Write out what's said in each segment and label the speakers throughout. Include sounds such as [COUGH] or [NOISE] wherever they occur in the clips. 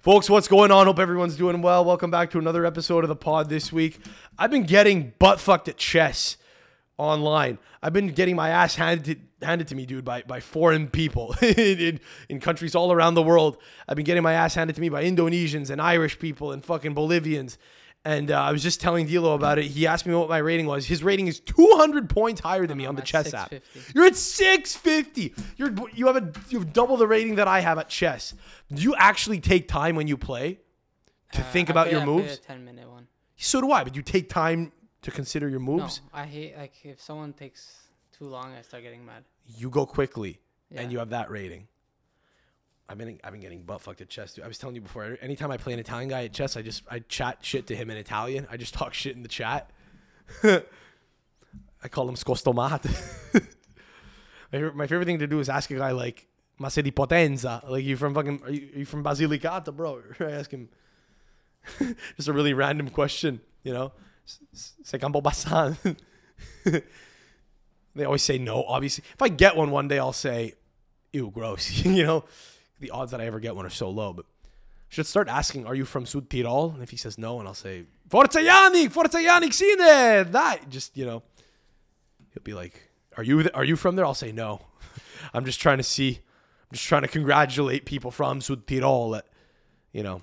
Speaker 1: Folks, what's going on? Hope everyone's doing well. Welcome back to another episode of the pod this week. I've been getting butt fucked at chess online. I've been getting my ass handed handed to me, dude, by, by foreign people [LAUGHS] in, in countries all around the world. I've been getting my ass handed to me by Indonesians and Irish people and fucking Bolivians. And uh, I was just telling Dilo about it. He asked me what my rating was. His rating is 200 points higher than me on the chess app. You're at 650. You're you have a you have double the rating that I have at chess. Do you actually take time when you play to
Speaker 2: Uh,
Speaker 1: think about
Speaker 2: play-
Speaker 1: your
Speaker 2: I
Speaker 1: moves?
Speaker 2: A ten minute one.
Speaker 1: So do I, but you take time to consider your moves.
Speaker 2: No, I hate like if someone takes too long, I start getting mad.
Speaker 1: You go quickly,
Speaker 2: Yeah.
Speaker 1: and you have that rating. I've been I've been getting butt fucked at chess. Dude. I was telling you before. Anytime I play an Italian guy at chess, I just I chat shit to him in Italian. I just [LAUGHS] talk shit in the chat. [LAUGHS] I call him scostomat. [LAUGHS] my, my favorite thing to do is ask a guy like, "Ma sei di Potenza?" Like, you from fucking? Are you, are you from Basilicata, bro? I ask him. just a really random question, you know. S- s- Sei Campo Bassan. they always say no. Obviously, if I get one one day, I'll say, "Ew, gross." you know, the odds that I ever get one are so low. But I should start asking, "Are you from Sud Tirol?" And if he says no, and I'll say, "Forza Jannik, Forza Jannik, sine." That just you know, he'll be like, "Are you th- are you from there?" I'll say no. [LAUGHS] I'm just trying to see. I'm just trying to congratulate people from Sud Tirol that, you know,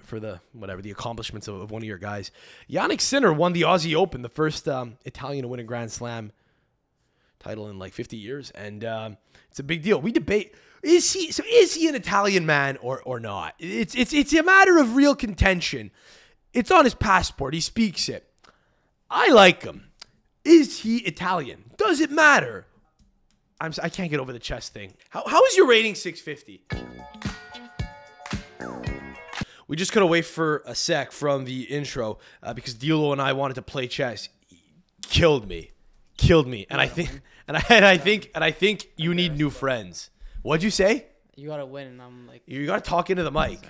Speaker 1: for the whatever the accomplishments of, of one of your guys. Jannik Sinner won the Aussie Open, the first um, Italian to win a Grand Slam title in like 50 years, and um, it's a big deal. We debate is he so is he an Italian man or or not? It's it's it's a matter of real contention. It's on his passport. He speaks it. I like him. Is he Italian? Does it matter? I'm I can't get over the chess thing. How how is your rating 650? We just cut away for a sec from the intro uh, because Dilo and I wanted to play chess. He killed me, killed me, and I think, and I, and I think, and I think you need new friends. What'd you say?
Speaker 2: You gotta win, and I'm like,
Speaker 1: You gotta talk into the mic.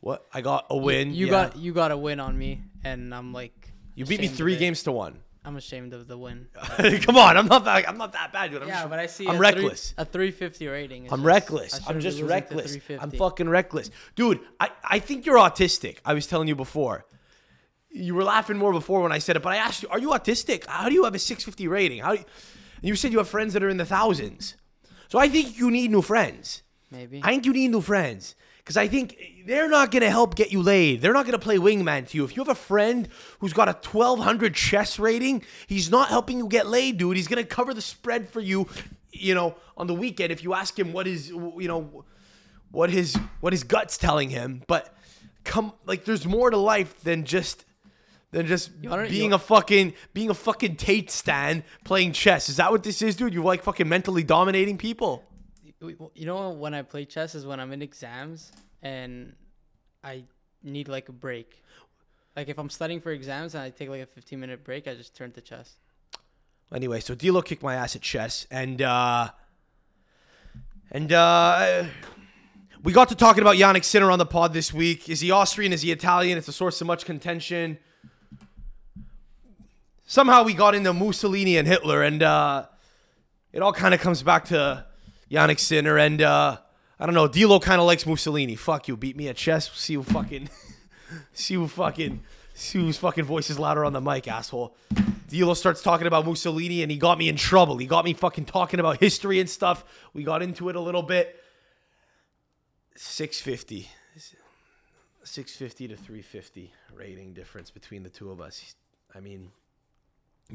Speaker 1: What? I got a win.
Speaker 2: you
Speaker 1: yeah.
Speaker 2: got you got to win on me, and I'm like,
Speaker 1: You beat me
Speaker 2: ashamed of
Speaker 1: three
Speaker 2: it.
Speaker 1: games to one.
Speaker 2: I'm ashamed of the win. [LAUGHS]
Speaker 1: Come on, I'm not that. I'm not that bad, dude. I'm
Speaker 2: yeah,
Speaker 1: just-
Speaker 2: but I see
Speaker 1: I'm
Speaker 2: a
Speaker 1: reckless.
Speaker 2: Three, a 350 rating. is
Speaker 1: I'm
Speaker 2: just-
Speaker 1: reckless. I'm
Speaker 2: be
Speaker 1: just
Speaker 2: losing to
Speaker 1: reckless. I'm
Speaker 2: 350.
Speaker 1: fucking reckless. Dude, I, I think you're autistic. I was telling you before. You were laughing more before when I said it, but I asked you, are you autistic? How do you have a 650 rating? How do you, and you said you have friends that are in the thousands. So I think you need new friends.
Speaker 2: Maybe.
Speaker 1: I think you need new friends. Because I think they're not going to help get you laid. They're not going to play wingman to you. If you have a friend who's got a 1200 chess rating, he's not helping you get laid, dude. He's going to cover the spread for you, you know, on the weekend if you ask him what is, you know, what his what his guts telling him. But come like there's more to life than just than just
Speaker 2: wanna-
Speaker 1: being a fucking being a fucking Tate stand playing chess. Is that what this is, dude? You're like fucking mentally dominating people?
Speaker 2: you know when I play chess is when I'm in exams and I need like a break. Like if I'm studying for exams and I take like a 15 minute break, I just turn to chess.
Speaker 1: Anyway, so D'Lo kicked my ass at chess, and uh, and uh, we got to talking about Jannik Sinner on the pod this week. Is he Austrian? Is he Italian? It's a source of much contention. Somehow we got into Mussolini and Hitler, and uh, it all kind of comes back to Jannik Sinner. And uh, I don't know, D'Lo kind of likes Mussolini. Fuck you, beat me at chess. See who fucking, [LAUGHS] see who fucking, see whose fucking voice is louder on the mic, asshole. D'Lo starts talking about Mussolini, and he got me in trouble. He got me fucking talking about history and stuff. We got into it a little bit. 650. 650 to 350 rating difference between the two of us. I mean,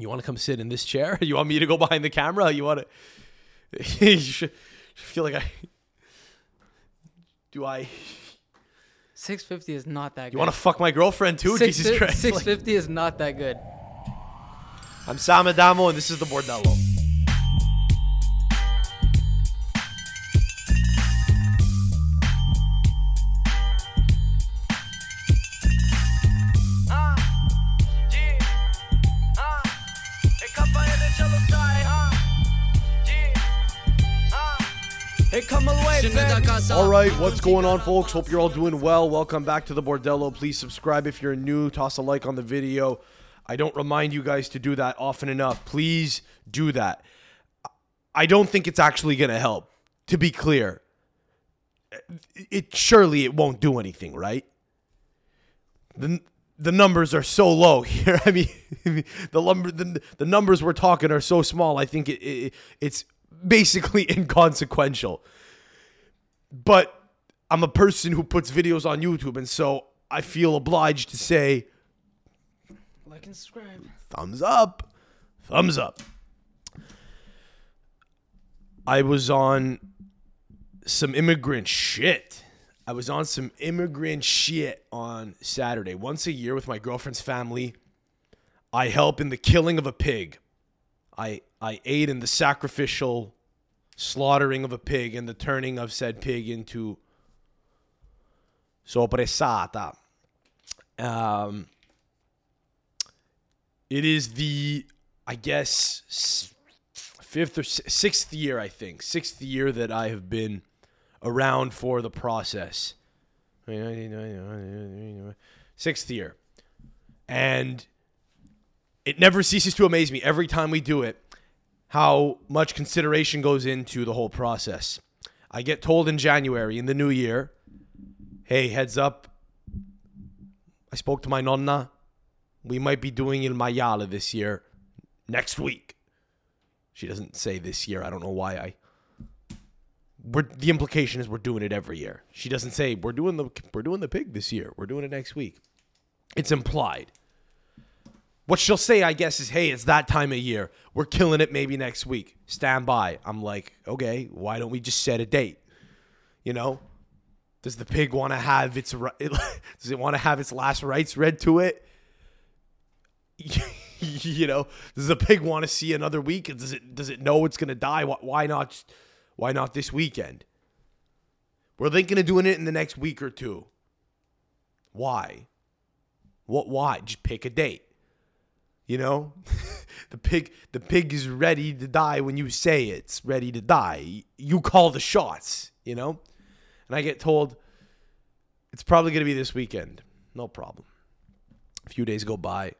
Speaker 1: you want to come sit in this chair? [LAUGHS] You want me to go behind the camera? You want to? you feel like I. Do I?
Speaker 2: 650 is not that good.
Speaker 1: You want to fuck my girlfriend too?
Speaker 2: Six
Speaker 1: Jesus Christ! Like,
Speaker 2: 650 is not that good.
Speaker 1: I'm Sam Adamo, and this is the Bordello. All right, what's going on, folks? Hope you're all doing well. Welcome back to the Bordello. Please subscribe if you're new. Toss a like on the video. I don't remind you guys to do that often enough. Please do that. I don't think it's actually going to help. To be clear, it surely it won't do anything, right? The the numbers are so low [LAUGHS] here. I mean, [LAUGHS] the lumber the, the numbers we're talking are so small. I think it, it it's basically [LAUGHS] inconsequential. But I'm a person who puts videos on YouTube, and so I feel obliged to say
Speaker 2: Like and subscribe.
Speaker 1: thumbs up, thumbs up. I was on some immigrant shit. I was on some immigrant shit on Saturday. Once a year with my girlfriend's family, I help in the killing of a pig. I I aid in the sacrificial slaughtering of a pig and the turning of said pig into sopressata. Um, it is the, I guess, fifth or sixth year, I think, sixth year that I have been around for the process. Sixth year. And it never ceases to amaze me every time we do it how much consideration goes into the whole process. I get told in January, in the new year, hey, heads up, I spoke to my nonna. We might be doing Il Mayala this year, next week. She doesn't say this year. I don't know why I. We're, the implication is we're doing it every year. She doesn't say we're doing the we're doing the pig this year. We're doing it next week. It's implied. What she'll say, I guess, is, "Hey, it's that time of year. We're killing it. Maybe next week. Stand by." I'm like, "Okay, why don't we just set a date?" You know, does the pig want to have its [LAUGHS] does it want to have its last rites read to it? [LAUGHS] you know, does the pig want to see another week? Does it does it know it's gonna die? Why, not? Why not this weekend? We're thinking of doing it in the next week or two. Why? What? Why? Just pick a date. You know, [LAUGHS] the pig the pig is ready to die when you say it's ready to die. You call the shots. You know, and I get told it's probably gonna be this weekend. No problem. A few days go by.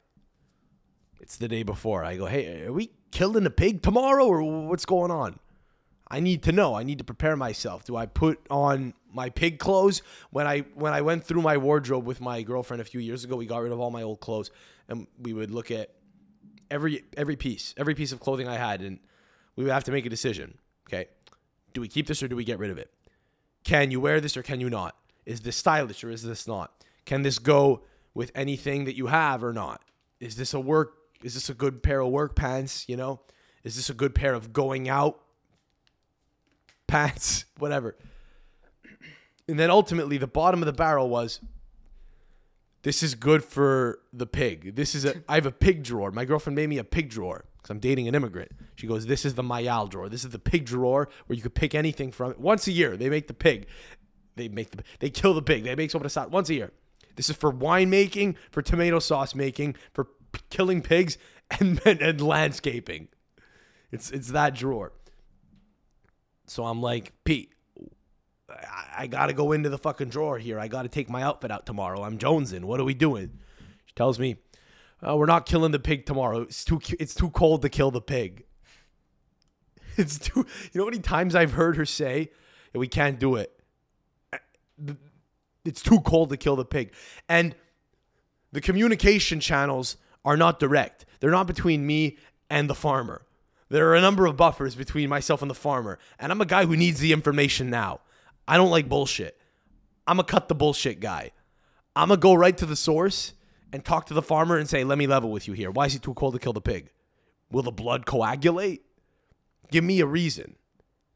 Speaker 1: It's the day before. I go, hey, are we killing a pig tomorrow or what's going on? I need to know. I need to prepare myself. Do I put on my pig clothes? When I when I went through my wardrobe with my girlfriend a few years ago, we got rid of all my old clothes and we would look at every every piece, every piece of clothing I had and we would have to make a decision. Okay? Do we keep this or do we get rid of it? Can you wear this or can you not? Is this stylish or is this not? Can this go with anything that you have or not? Is this a work is this a good pair of work pants, you know? Is this a good pair of going out [LAUGHS] pants, [LAUGHS] whatever. And then ultimately the bottom of the barrel was this is good for the pig. This is a I have a pig drawer. My girlfriend made me a pig drawer because I'm dating an immigrant. She goes, "This is the Mayal drawer. This is the pig drawer where you could pick anything from. It. Once a year, they make the pig. They make the they kill the pig. They make some of the once a year. This is for winemaking, for tomato sauce making, for p- killing pigs, and, [LAUGHS] and and landscaping. It's it's that drawer. So I'm like, Pete, I, I gotta go into the fucking drawer here. I gotta take my outfit out tomorrow. I'm jonesing. What are we doing? She tells me, oh, we're not killing the pig tomorrow. It's too it's too cold to kill the pig. [LAUGHS] It's too. You know how many times I've heard her say, "Yeah, "We can't do it." It's too cold to kill the pig, and the communication channels are not direct. They're not between me and the farmer. There are a number of buffers between myself and the farmer, and I'm a guy who needs the information now. I don't like bullshit. I'm a cut the bullshit guy. I'm gonna go right to the source and talk to the farmer and say, "Let me level with you here. Why is it too cold to kill the pig? Will the blood coagulate? Give me a reason.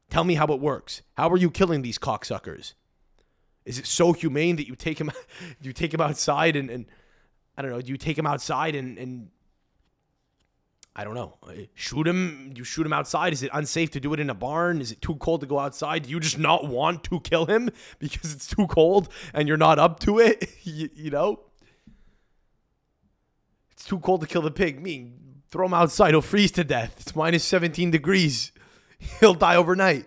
Speaker 1: Tell me how it works. How are you killing these cocksuckers? Is it so humane that you take him, [LAUGHS] you take him outside and, and I don't know, do you take him outside and, and I don't know, uh, shoot him? You shoot him outside? Is it unsafe to do it in a barn? Is it too cold to go outside? Do you just not want to kill him [LAUGHS] because it's too cold and you're not up to it? [LAUGHS] you, you know, it's too cold to kill the pig. Me, throw him outside. He'll freeze to death. It's minus 17 degrees. [LAUGHS] He'll die overnight.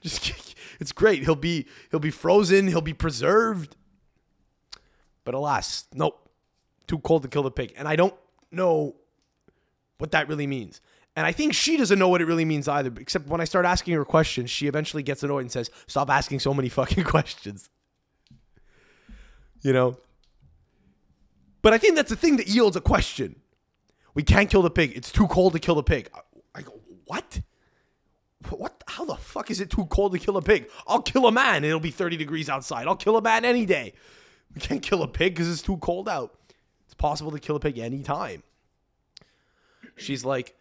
Speaker 1: just it's great. He'll be he'll be frozen. He'll be preserved. But alas, nope. Too cold to kill the pig. And I don't know what that really means. And I think she doesn't know what it really means either. Except when I start asking her questions, she eventually gets annoyed and says, "Stop asking so many [LAUGHS] fucking questions." You know. But I think that's the thing that yields a question. We can't kill the pig. It's too cold to kill the pig. I go, what? What? How the fuck is it too cold to kill a pig? I'll kill a man it'll be 30 degrees outside. I'll kill a man any day. We can't kill a pig because it's too cold out. Possible to kill a pig anytime. She's like,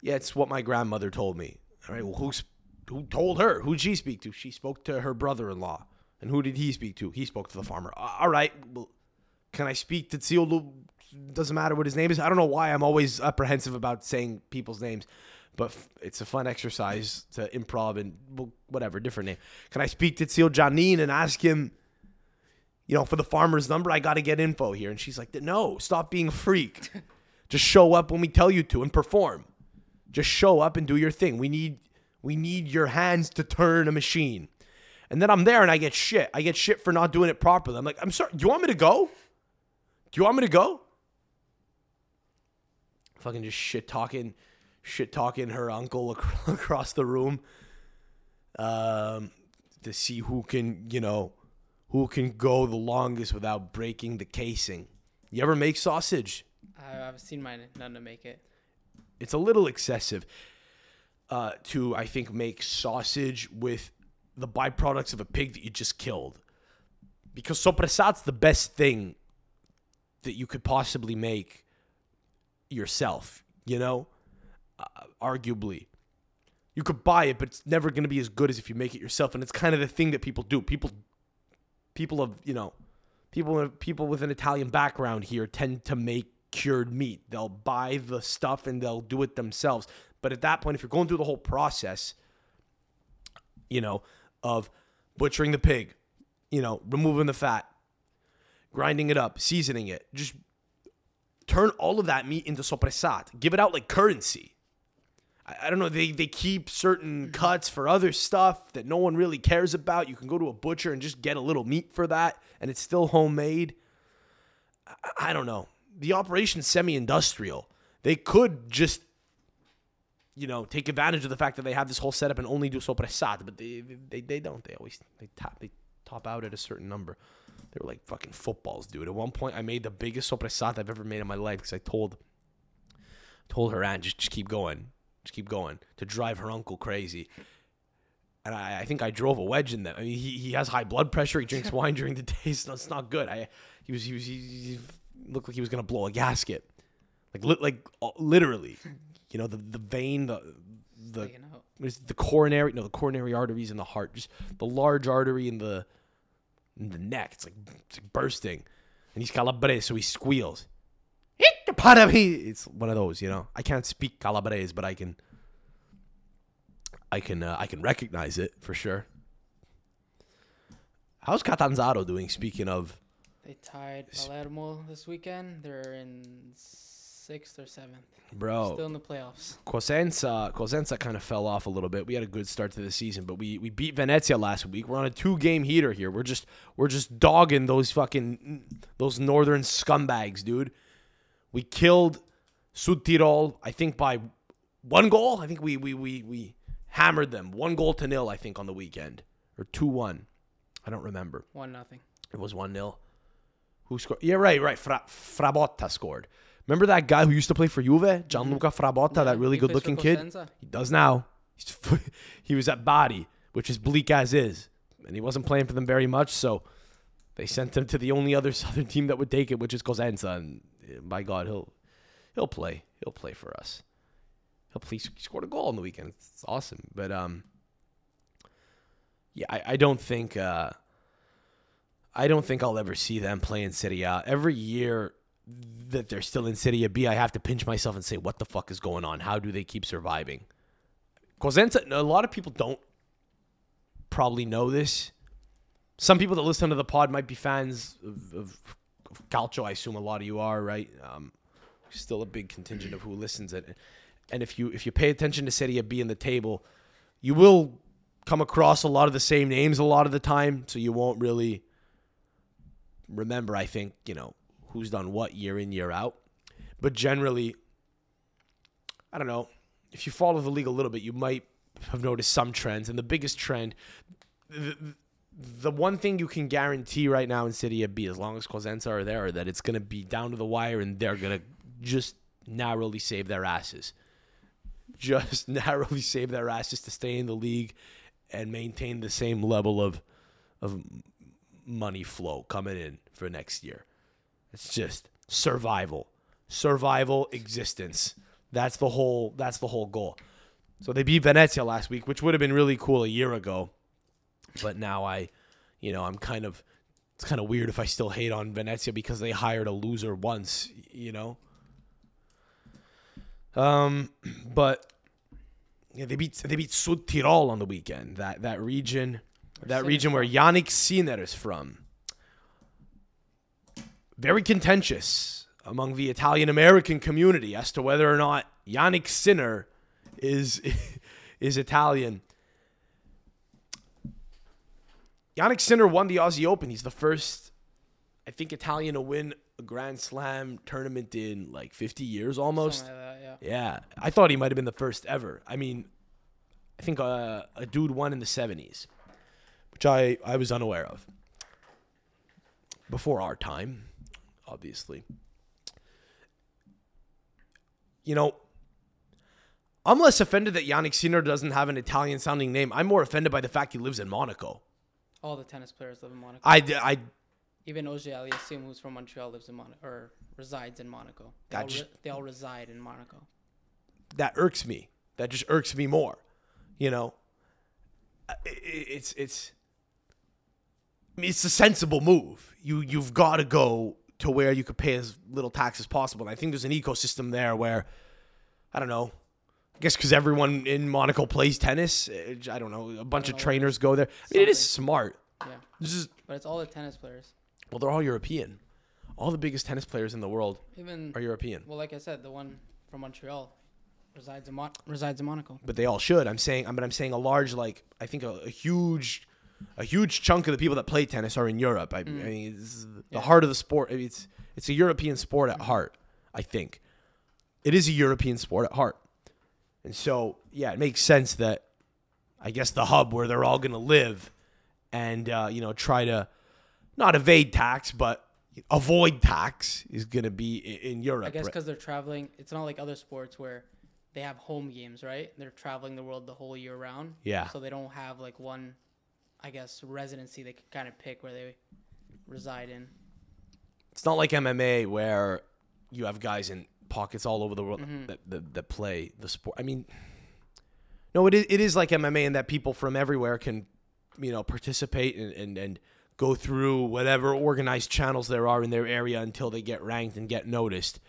Speaker 1: yeah, it's what my grandmother told me. All right, well, who's, who told her? Who'd she speak to? She spoke to her brother in law. And who did he speak to? He spoke to the farmer. "Uh, All right, well, can I speak to Tsiolu? Doesn't matter what his name is. I don't know why I'm always apprehensive about saying people's names, but it's a fun exercise to improv and whatever, different name. Can I speak to Tsil Janine and ask him, you know, for the farmer's number? I got to get info here. And she's like, no, stop being a freak. Just show up when we tell you to and perform. Just show up and do your thing. We need we need your hands to turn a machine. And then I'm there and I get shit. I get shit for not doing it properly. I'm like, I'm sorry. Do you want me to go? Do you want me to go? Fucking just shit talking, shit talking her uncle ac- [LAUGHS] across the room. Um, to see who can, you know, who can go the longest without breaking the casing. You ever make sausage?
Speaker 2: I've seen mine. None to make it.
Speaker 1: it's a little excessive uh, to I think make sausage with the byproducts of a pig that you just killed. Because sopressat's the best thing that you could possibly make yourself, you know? Uh, arguably. You could buy it, but it's never going to be as good as if you make it yourself and it's kind of the thing that people do. People people of, you know, people people with an Italian background here tend to make cured meat. They'll buy the stuff and they'll do it themselves. But at that point, if you're going through the whole process, you know, of butchering the pig, you know, removing the fat, grinding it up, seasoning it, just turn all of that meat into sopressat. Give it out like currency. I, I don't know. They they keep certain mm-hmm. cuts for other stuff that no one really cares about. You can go to a butcher and just get a little meat for that, and it's still homemade. I, I don't know. The operation's semi-industrial. They could just, you know, take advantage of the fact that they have this whole setup and only do sopressat, but they they, they don't. They always they top they top out at a certain number. They were like fucking footballs, dude. At one point, I made the biggest sopressata I've ever made in my life because I told told her aunt just, just keep going, just keep going to drive her uncle crazy. And I, I think I drove a wedge in them. I mean, he, he has high blood pressure. He drinks wine during the [LAUGHS] day. It's not, it's not good. I he was he was he, he looked like he was gonna blow a gasket, like li- like uh, literally, you know the the vein the the what is it, the coronary no the coronary arteries in the heart just the large artery in the in the neck it's like, it's like bursting and he's calabrese so he squeals it's one of those you know i can't speak calabrese but i can i can uh, i can recognize it for sure how's catanzaro doing speaking of
Speaker 2: They tied Palermo this weekend. They're in sixth or seventh.
Speaker 1: bro
Speaker 2: Still in the playoffs.
Speaker 1: Cosenza, Cosenza kind of fell off a little bit. We had a good start to the season, but we, we beat Venezia last week. We're on a two game heater here. We're just we're just dogging those fucking those northern scumbags, dude. We killed Sud Tirol, I think by one goal. I think we we we we hammered them one goal to nil. I think on the weekend or two one. I don't remember.
Speaker 2: One nothing.
Speaker 1: It was 1 0. Who scored? Yeah, right, right. Fra- Frabotta scored. Remember that guy who used to play for Juve? Mm-hmm. Gianluca Frabotta, that really good looking kid?
Speaker 2: Cosenza.
Speaker 1: He does now. He's, [LAUGHS] he was at Bari, which is bleak as is. And he wasn't playing for them very much, so they sent him to the only other [LAUGHS] Southern team that would take it, which is Cosenza. And by God, he'll he'll play. He'll play for us. He'll play. He scored a goal on the weekend. It's awesome. But um, yeah, I, I don't think uh, I don't think I'll ever see them play in Serie A. Every year that they're still in Serie B, I have to pinch myself and say, what the fuck is going on? How do they keep surviving? Cosenza, a lot of people don't probably know this. Some people that listen to the pod might be fans of, of Calcio. I assume a lot of you are, right? Um, still a big contingent of who listens it. And if you if you pay attention to Serie B in the table, you will come across a lot of the same names a lot of the time, so you won't really remember, I think, you know, who's done what year in, year out. But generally, I don't know. if you follow the league a little bit, you might have noticed some trends. And the biggest trend, the, the one thing you can guarantee right now in Serie B, as long as Cosenza are there, that it's going to be down to the wire and they're going to just narrowly save their asses. Just [LAUGHS] narrowly save their asses to stay in the league and maintain the same level of of money flow coming in for next year. It's just survival, survival, existence. That's the whole. That's the whole goal. So they beat Venezia last week, which would have been really cool a year ago. But now I, you know, I'm kind of. It's kind of weird if I still hate on Venezia because they hired a loser once. You know. Um, [CLEARS THROAT] but yeah, they beat they beat Sud Tirol on the weekend. That that region, that
Speaker 2: Sinner
Speaker 1: region where Jannik Sinner is from. Very contentious among the Italian American community as to whether or not Jannik Sinner is [LAUGHS] is Italian. Jannik Sinner won the Aussie Open. He's the first, I think, Italian to win a Grand Slam tournament in like 50 years almost.
Speaker 2: Like that, yeah.
Speaker 1: Yeah, I thought he might have been the first ever. I mean, I think uh, a dude won in the '70s, which I I was unaware of. Before our time, obviously. You know, I'm less offended that Jannik Sinner doesn't have an Italian-sounding name. I'm more offended by the fact he lives in Monaco.
Speaker 2: All the tennis players live in Monaco.
Speaker 1: I, d- I
Speaker 2: Even Auger-Aliassime, who's from Montreal, lives in Monaco or resides in Monaco. They, all,
Speaker 1: just-
Speaker 2: re- they all reside in Monaco.
Speaker 1: that irks me. That just irks me more. You know, I- I- it's it's it's a sensible move. You you've got to go to where you could pay as little tax as possible. And I think there's an ecosystem there where I don't know. I guess because everyone in Monaco plays tennis. eh, I don't know. A bunch of
Speaker 2: know what it
Speaker 1: trainers go there. I mean, it is smart.
Speaker 2: Yeah,
Speaker 1: This is
Speaker 2: but it's all the tennis players.
Speaker 1: well, they're all European. All the biggest tennis players in the world
Speaker 2: Even
Speaker 1: are European.
Speaker 2: well, like I said, the one from Montreal resides in Mon- resides in Monaco.
Speaker 1: but they all should. I'm saying, but I'm saying a large, like I think a, a huge, a huge chunk of the people that play tennis are in Europe. I, I mean, the
Speaker 2: Yeah.
Speaker 1: heart of the sport. I mean, it's it's a European sport at heart. I think it is a European sport at heart, and so yeah, it makes sense that I guess the hub where they're all going to live, and uh, you know try to not evade tax, but avoid tax is going to be in Europe.
Speaker 2: I guess because they're traveling. It's not like other sports where they have home games, right? They're traveling the world the whole year round.
Speaker 1: Yeah.
Speaker 2: So they don't have like one, I guess, residency they can kind of pick where they reside in.
Speaker 1: It's not like MMA where you have guys in pockets all over the world mm-hmm. that, that that play the sport. I mean, no, it is, it is like MMA in that people from everywhere can, you know, participate and, and, and go through whatever organized channels there are in their area until they get ranked and get noticed.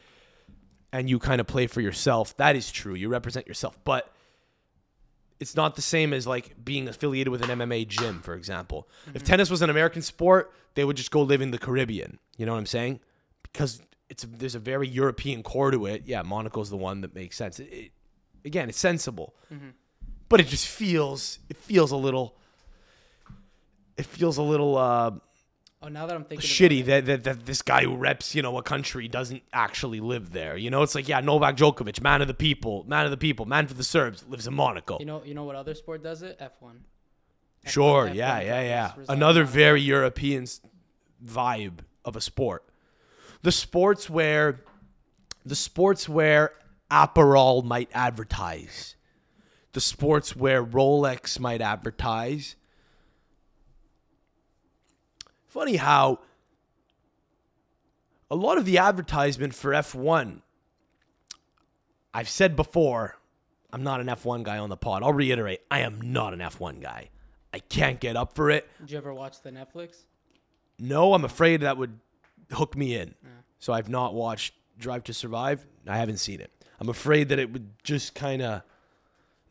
Speaker 1: And you kind of play for yourself. That is true. You represent yourself. But it's not the same as like being affiliated with an MMA gym, for example. If mm-hmm. tennis was an American sport, they would just go live in the Caribbean. You know what I'm saying? Because it's there's a very European core to it. Yeah, Monaco's the one that makes sense. It, it- again, it's sensible, but it just feels it feels a little it feels a little uh,
Speaker 2: Oh, now that I'm thinking,
Speaker 1: shitty
Speaker 2: about it,
Speaker 1: that, that that this guy who reps you know a country doesn't actually live there. You know, it's like yeah, Novak Djokovic, man of the people, man of the people, man for the Serbs, lives in Monaco.
Speaker 2: you know, you know what other sport does it? F1.
Speaker 1: Sure,
Speaker 2: F1
Speaker 1: yeah, yeah,
Speaker 2: drivers
Speaker 1: yeah.
Speaker 2: reside in
Speaker 1: Another very European vibe of a sport. The sports where the sports where Aperol might advertise. The sports where Rolex might advertise. Funny how a lot of the advertisement for F1 I've said before, I'm not an F1 guy on the pod. I'll reiterate, I am not an F1 guy. I can't get up for it.
Speaker 2: Did you ever watch the Netflix?
Speaker 1: No, I'm afraid that would hook me in. So I've not watched Drive to Survive. I haven't seen it. I'm afraid that it would just kind of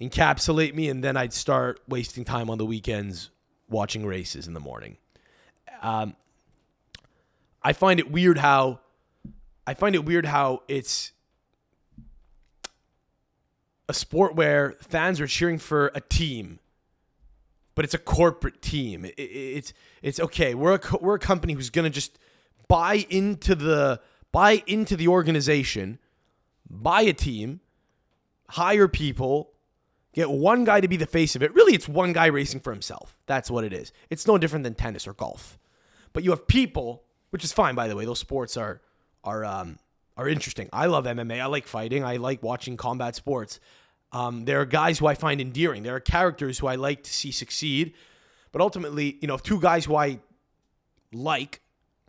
Speaker 1: encapsulate me, and then I'd start wasting time on the weekends watching races in the morning. Um, I find it weird how I find it weird how it's a sport where fans are cheering for a team but it's a corporate team. It, it- it's it's okay. We're a we're a company who's gonna just buy into the buy into the organization, buy a team, hire people, get one guy to be the face of it. Really, it's one guy racing for himself. That's what it is. It's no different than tennis or golf. But you have people, which is fine by the way. Those sports are are um, are interesting. I love MMA. I like fighting. I like watching combat sports. Um, there are guys who I find endearing. There are characters who I like to see succeed. But ultimately, you know, if two guys who I like,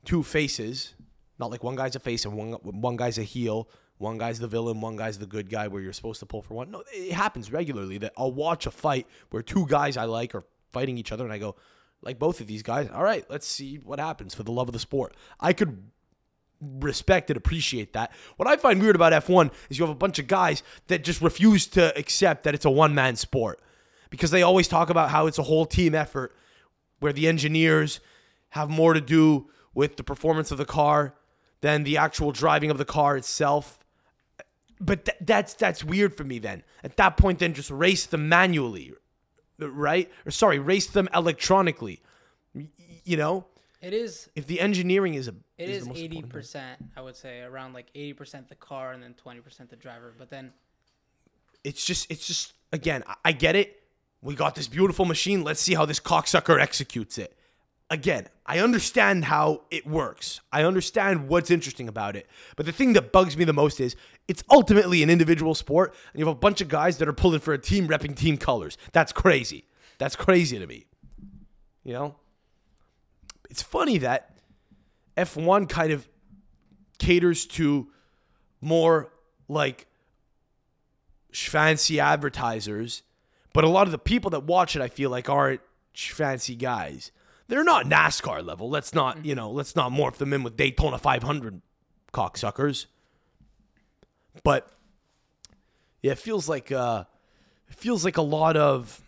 Speaker 1: two faces, not like one guy's a face and one one guy's a heel, one guy's the villain, one guy's the good guy where you're supposed to pull for one. No, it happens regularly that I'll watch a fight where two guys I like are fighting each other and I go, like both of these guys, all right, let's see what happens for the love of the sport. I could respect and appreciate that. What I find weird about F1 is you have a bunch of guys that just refuse to accept that it's a one man sport because they always talk about how it's a whole team effort where the engineers have more to do with the performance of the car than the actual driving of the car itself. But th- that's that's weird for me then. At that point then just race them manually, right? Or sorry, race them electronically. You know?
Speaker 2: It is.
Speaker 1: If the engineering is a
Speaker 2: It
Speaker 1: is
Speaker 2: is
Speaker 1: the most
Speaker 2: eighty percent. I would say around like eighty percent the car and then twenty percent the driver. But then
Speaker 1: it's just it's just again I- I get it we got this beautiful machine let's see how this cocksucker executes it again i understand how it works. I understand what's interesting about it. But the thing that bugs me the most is it's ultimately an individual sport and you have a bunch of guys that are pulling for a team repping team colors. That's crazy. That's crazy to me. You know? It's funny that f1 kind of caters to more like fancy advertisers, but a lot of the people that watch it, I feel like, aren't fancy guys. They're not NASCAR level. Let's not, you know, let's not morph them in with Daytona 500 cocksuckers. But yeah, it feels like uh, it feels like a lot of,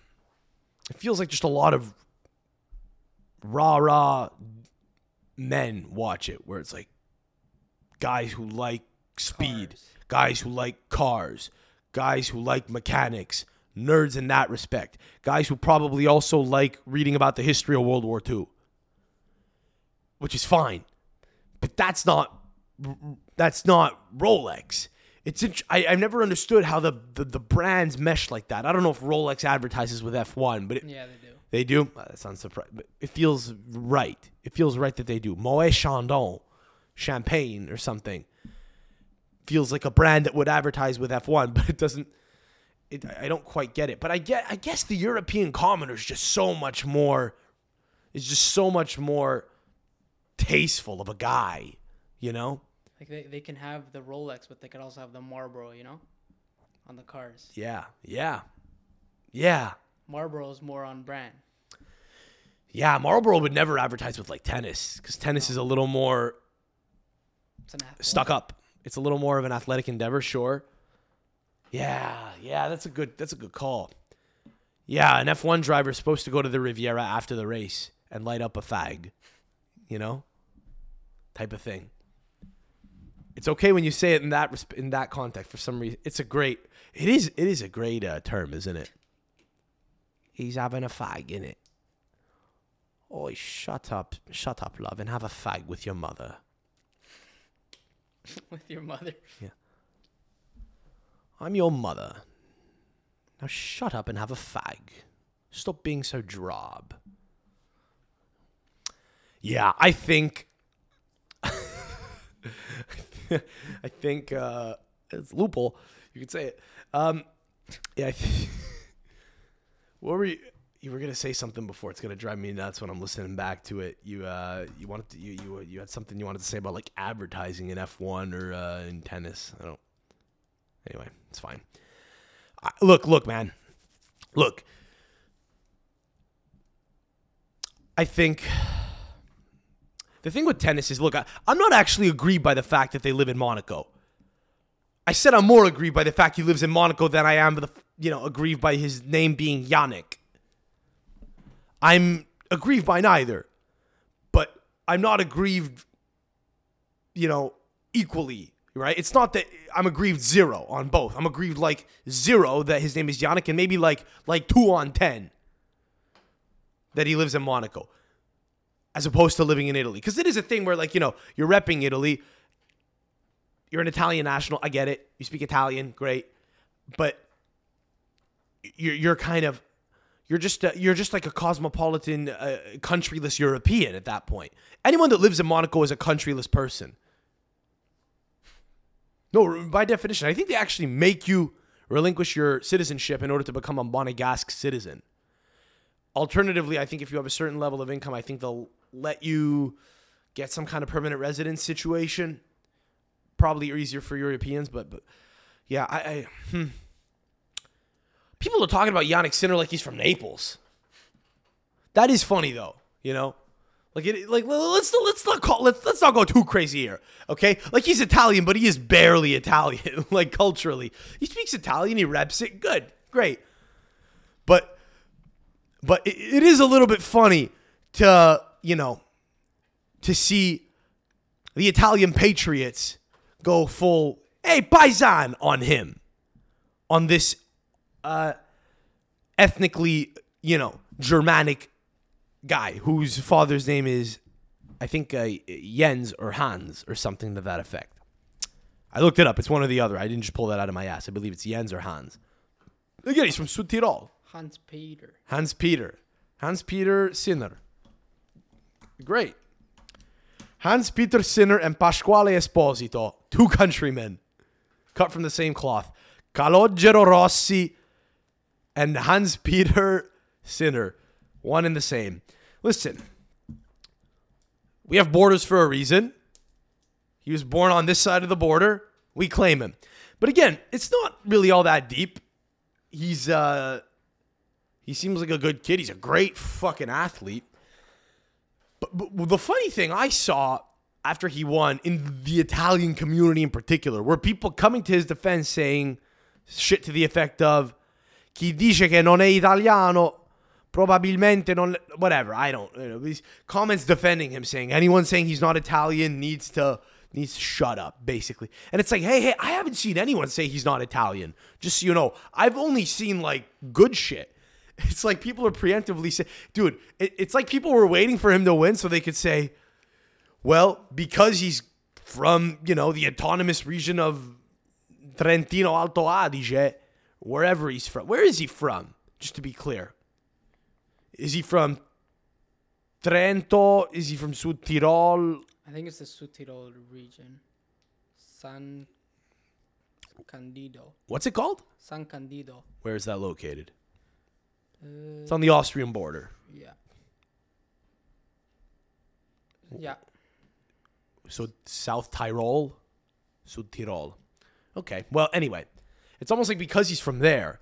Speaker 1: it feels like just a lot of rah rah men watch it, where it's like guys who like speed,
Speaker 2: Cars.
Speaker 1: guys who like cars, guys who like mechanics, nerds in that respect, guys who probably also like reading about the history of World War II, which is fine, but that's not that's not Rolex. It's int- I, I've never understood how the, the the brands mesh like that. I don't know if Rolex advertises with F1, but it,
Speaker 2: yeah, they do.
Speaker 1: they do. Well, that sounds surprising, it feels right. It feels right that they do. Moet Chandon, champagne or something, feels like a brand that would advertise with F1, [LAUGHS] but it doesn't. It, I don't quite get it, but I get. I guess the European commoner is just so much more. Is just so much more tasteful of a guy, you know.
Speaker 2: Like they, they can have the Rolex, but they could also have the Marlboro, you know, on the cars.
Speaker 1: Yeah, yeah, yeah.
Speaker 2: Marlboro is more on brand.
Speaker 1: Yeah, Marlboro would never advertise with like tennis because tennis is a little more
Speaker 2: It's an
Speaker 1: stuck up. It's a little more of an athletic endeavor, sure. Yeah, yeah, that's a good that's a good call. Yeah, an F1 driver is supposed to go to the Riviera after the race and light up a fag, you know, type of thing. It's okay when you say it in that in that context. For some reason, it's a great. It is it is a great uh, term, isn't it? He's having a fag in it. Oh, shut up, shut up, love, and have a fag with your mother. [LAUGHS]
Speaker 2: with your mother.
Speaker 1: I'm your mother. Now shut up and have a fag. Stop being so drab. Yeah, I think. [LAUGHS] I think uh, it's loophole. You could say it. Um, yeah, I think. [LAUGHS] what were you? You were gonna say something before. It's gonna drive me nuts when I'm listening back to it. You uh, you wanted to, you you you had something you wanted to say about like advertising in F1 or uh, in tennis. I don't. Anyway, it's fine. I, look, look, man. Look. I think the thing with tennis is look, I, I'm not actually aggrieved by the fact that they live in Monaco. I said I'm more aggrieved by the fact he lives in Monaco than I am, the, you know, aggrieved by his name being Jannik. I'm aggrieved by neither, but I'm not aggrieved, you know, equally, right? It's not that I'm aggrieved zero on both. I'm aggrieved like zero that his name is Jannik, and maybe like like two on ten that he lives in Monaco, as opposed to living in Italy. Because it is a thing where like you know you're repping Italy. You're an Italian national. I get it. You speak Italian, great. but you're you're kind of you're just a, you're just like a cosmopolitan uh, countryless European at that point. Anyone that lives in Monaco is a countryless person. No, by definition, I think they actually make you relinquish your citizenship in order to become a Monegasque citizen. Alternatively, I think if you have a certain level of income, I think they'll let you get some kind of permanent residence situation. Probably easier for Europeans, but but yeah, I, I hmm. people are talking about Jannik Sinner like he's from Naples. That is funny though, you know. Like it, like let's let's not call let's let's not go too crazy here, okay? Like he's Italian, but he is barely Italian, [LAUGHS] like culturally. He speaks Italian, he reps it, good, great. But but it, it is a little bit funny to you know to see the Italian patriots go full hey paisan on him on this uh ethnically you know Germanic guy whose father's name is, I think, uh, Jens or Hans or something to that effect. I looked it up. It's one or the other. I didn't just pull that out of my ass. I believe it's Jens or Hans. Again, he's from Südtirol.
Speaker 2: Hans Peter.
Speaker 1: Hans Peter. Hans Peter Sinner. Great. Hans Peter Sinner and Pasquale Esposito, two countrymen, cut from the same cloth. Calogero Rossi and Hans Peter Sinner, one and the same. Listen, we have borders for a reason. He was born on this side of the border. We claim him. But again, it's not really all that deep. He's uh he seems like a good kid. He's a great fucking athlete. But, but the funny thing I saw after he won in the Italian community in particular were people coming to his defense saying shit to the effect of chi dice che non è italiano probabilmente non whatever i don't you know these comments defending him saying anyone saying he's not italian needs to needs to shut up basically. And it's like hey hey i haven't seen anyone say he's not italian. Just so you know i've only seen like good shit. [LAUGHS] It's like people are preemptively saying dude it, it's like people were waiting for him to win so they could say well because he's from you know the autonomous region of trentino alto adige wherever he's from where is he from? Just to be clear is he from Trento? Is he from Sud Tirol?
Speaker 2: I think it's the Südtirol region. San Candido.
Speaker 1: What's it called?
Speaker 2: San Candido.
Speaker 1: Where is that located?
Speaker 2: Uh,
Speaker 1: It's on the Austrian border.
Speaker 2: yeah. Yeah.
Speaker 1: So South Tyrol, Sud Tirol. Okay. Well, anyway, it's almost like because he's from there,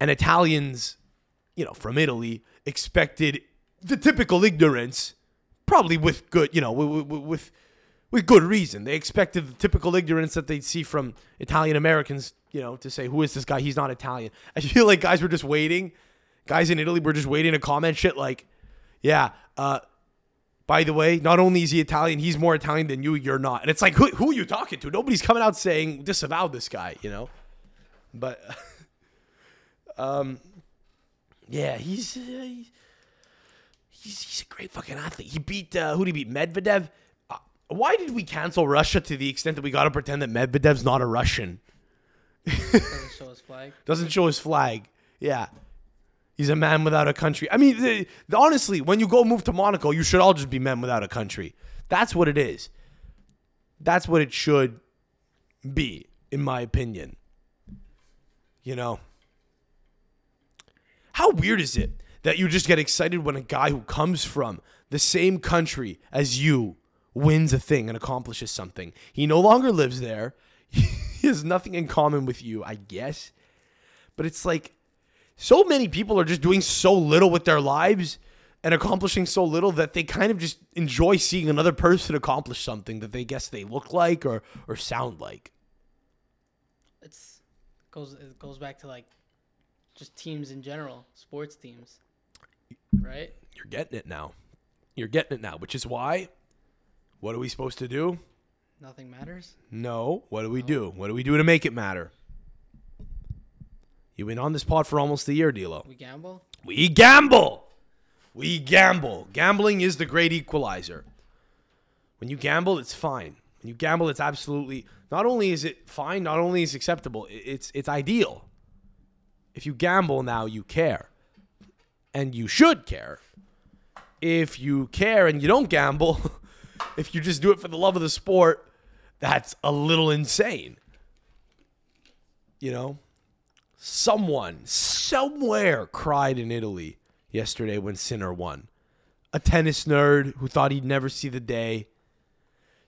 Speaker 1: and Italians, you know, from Italy, expected the typical ignorance, probably with good, you know, with with with good reason. They expected the typical ignorance that they'd see from Italian Americans, you know, to say, "Who is this guy? He's not Italian." [LAUGHS] I feel like guys were just waiting. Guys in Italy were just waiting to comment shit like, "Yeah, uh, by the way, not only is he Italian, he's more Italian than you. You're not." And it's like, who, who are you talking to? Nobody's coming out saying disavow this guy, you know. But, [LAUGHS] um, yeah, he's uh, he's, he's a great fucking athlete. He beat uh, who did he beat? Medvedev. Uh, why did we cancel Russia to the extent that we got to pretend that Medvedev's not a Russian?
Speaker 2: Doesn't show his flag. [LAUGHS]
Speaker 1: Doesn't show his flag. Yeah. He's a man without a country. I mean, the, the- honestly, when you go move to Monaco, you should all just be men without a country. That's what it is. That's what it should be, in my opinion. You know? How weird is it that you just get excited when a guy who comes from the same country as you wins a thing and accomplishes something? He no longer lives there. [LAUGHS] he has nothing in common with you, I guess. But it's like so many people are just doing so little with their lives and accomplishing so little that they kind of just enjoy seeing another person accomplish something that they guess they look like or or sound like.
Speaker 2: It's goes it goes back to like just teams in general, sports teams. Right?
Speaker 1: You're getting it now. You're getting it now, which is why what are we supposed to do?
Speaker 2: Nothing matters.
Speaker 1: No. What do we do? What do we do to make it matter? You've been on this pod for almost a year, D'Lo.
Speaker 2: We gamble.
Speaker 1: We gamble. We gamble. Gambling is the great equalizer. When you gamble, it's fine. When You gamble, it's absolutely not only is it fine, not only is it acceptable, it's it's ideal. If you gamble now, you care. And you should care. If you care and you don't gamble, [LAUGHS] if you just do it for the love of the sport, that's a little insane. You know? Someone, somewhere cried in Italy yesterday when Sinner won. A tennis nerd who thought he'd never see the day.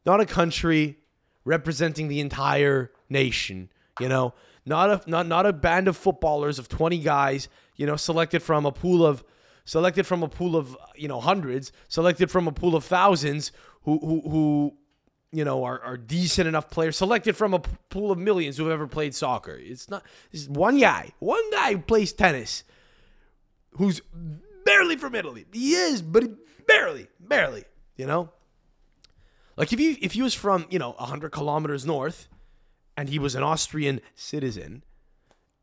Speaker 1: Not a country representing the entire nation, you know? Not a not not a band of footballers of 20 guys, you know, selected from a pool of selected from a pool of, you know, hundreds, selected from a pool of thousands who who who you know, are, are decent enough players selected from a pool of millions who've ever played soccer. It's not it's one guy, one guy who plays tennis, who's barely from Italy. He is, but barely, barely. You know, like if you if he was from you know hundred kilometers north, and he was an Austrian citizen,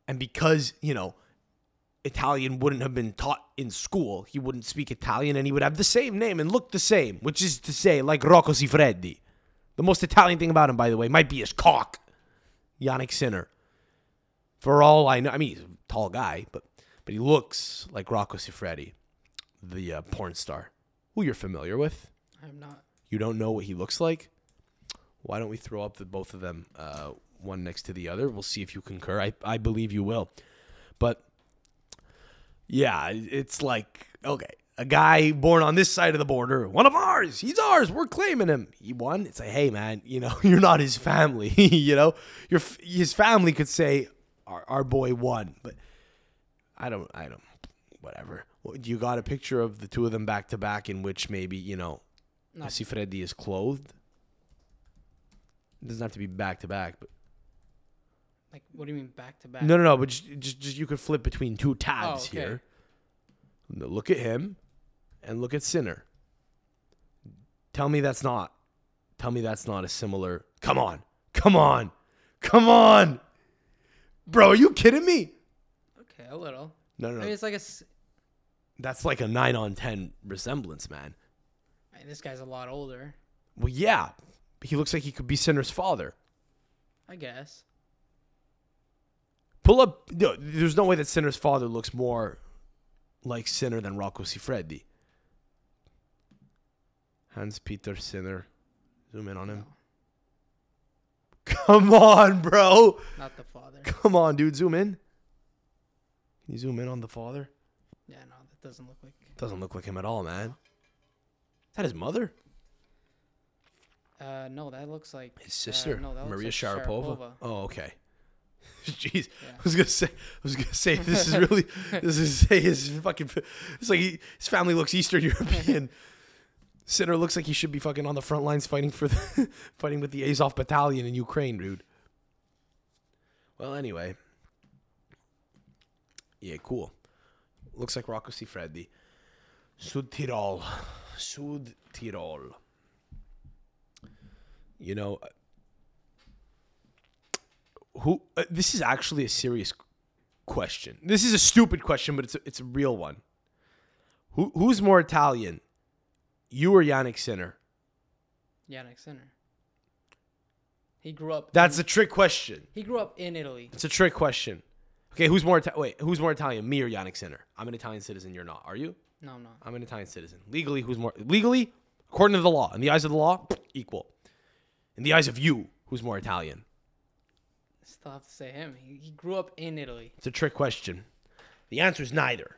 Speaker 1: and because you know Italian wouldn't have been taught in school, he wouldn't speak Italian, and he would have the same name and look the same, which is to say, like Rocco Siffredi. The most Italian thing about him, by the way, might be his cock. Jannik Sinner. For all I know, I mean, he's a tall guy, but but he looks like Rocco Siffredi, the uh, porn star, who you're familiar with.
Speaker 2: I'm not.
Speaker 1: You don't know what he looks like? Why don't we throw up the both of them, uh, one next to the other? We'll see if you concur. I, I believe you will. But yeah, it's like, okay, a guy born on this side of the border, one of ours, he's ours, we're claiming him. He won. It's like, hey, man, you know, [LAUGHS] you're not his family. [LAUGHS] you know, your his family could say, our, our boy won. But I don't, I don't, whatever. You got a picture of the two of them back to back in which maybe, you know,
Speaker 2: Not
Speaker 1: Siffredi is clothed. It doesn't have to be back to back, but
Speaker 2: like what do you mean back to back?
Speaker 1: no, no, no. But just, just, just you could flip between two tabs oh,
Speaker 2: okay.
Speaker 1: here. Look at him, and look at Sinner. Tell me that's not. Tell me that's not a similar. Come on, come on, come on, bro. Are you kidding me?
Speaker 2: Okay, a little.
Speaker 1: No, no,
Speaker 2: I
Speaker 1: no.
Speaker 2: mean, it's like a. s-
Speaker 1: That's like a nine on ten resemblance, man.
Speaker 2: I mean, this guy's a lot older.
Speaker 1: Well, yeah, he looks like he could be Sinner's father.
Speaker 2: I guess.
Speaker 1: Pull up. No, there's no way that Sinner's father looks more like Sinner than Rocco Siffredi. Hans Peter Sinner. Zoom in on him.
Speaker 2: No,
Speaker 1: Come on, bro.
Speaker 2: not the father.
Speaker 1: Come on, dude. Zoom in. Can you zoom in on the father?
Speaker 2: Yeah, no, that doesn't look like.
Speaker 1: Doesn't look like him at all, man. Is that his mother?
Speaker 2: Uh, no, that looks like
Speaker 1: His sister,
Speaker 2: Uh, no,
Speaker 1: Maria
Speaker 2: like
Speaker 1: Sharapova.
Speaker 2: Sharapova.
Speaker 1: Oh, okay. [LAUGHS] Jeez,
Speaker 2: Yeah.
Speaker 1: I was gonna say, I was gonna say, this is [LAUGHS] really, this is [LAUGHS] say his fucking, it's like he, his family looks Eastern European. Sinner looks like he should be fucking on the front lines fighting for the, fighting with the Azov battalion in Ukraine, dude. Well, anyway, yeah, cool. Looks like Rocco Siffredi. Sud Tirol, Sud Tirol. You know, who uh, this is actually a serious question. This is a stupid question, but it's a, it's a real one. Who who's more Italian, you or Jannik Sinner?
Speaker 2: Jannik Sinner. He grew up.
Speaker 1: That's
Speaker 2: in,
Speaker 1: a trick question.
Speaker 2: He grew up in Italy.
Speaker 1: It's a trick question. Okay, who's more Ita- wait? Who's more Italian, me or Jannik Sinner? I'm an Italian citizen. You're not. Are you?
Speaker 2: No, I'm not.
Speaker 1: I'm an Italian citizen. Legally, who's more legally? According to the law, in the eyes of the law, equal. In the eyes of you, who's more Italian?
Speaker 2: Still have to say him. He, he grew up in Italy.
Speaker 1: It's a trick question. The answer is neither.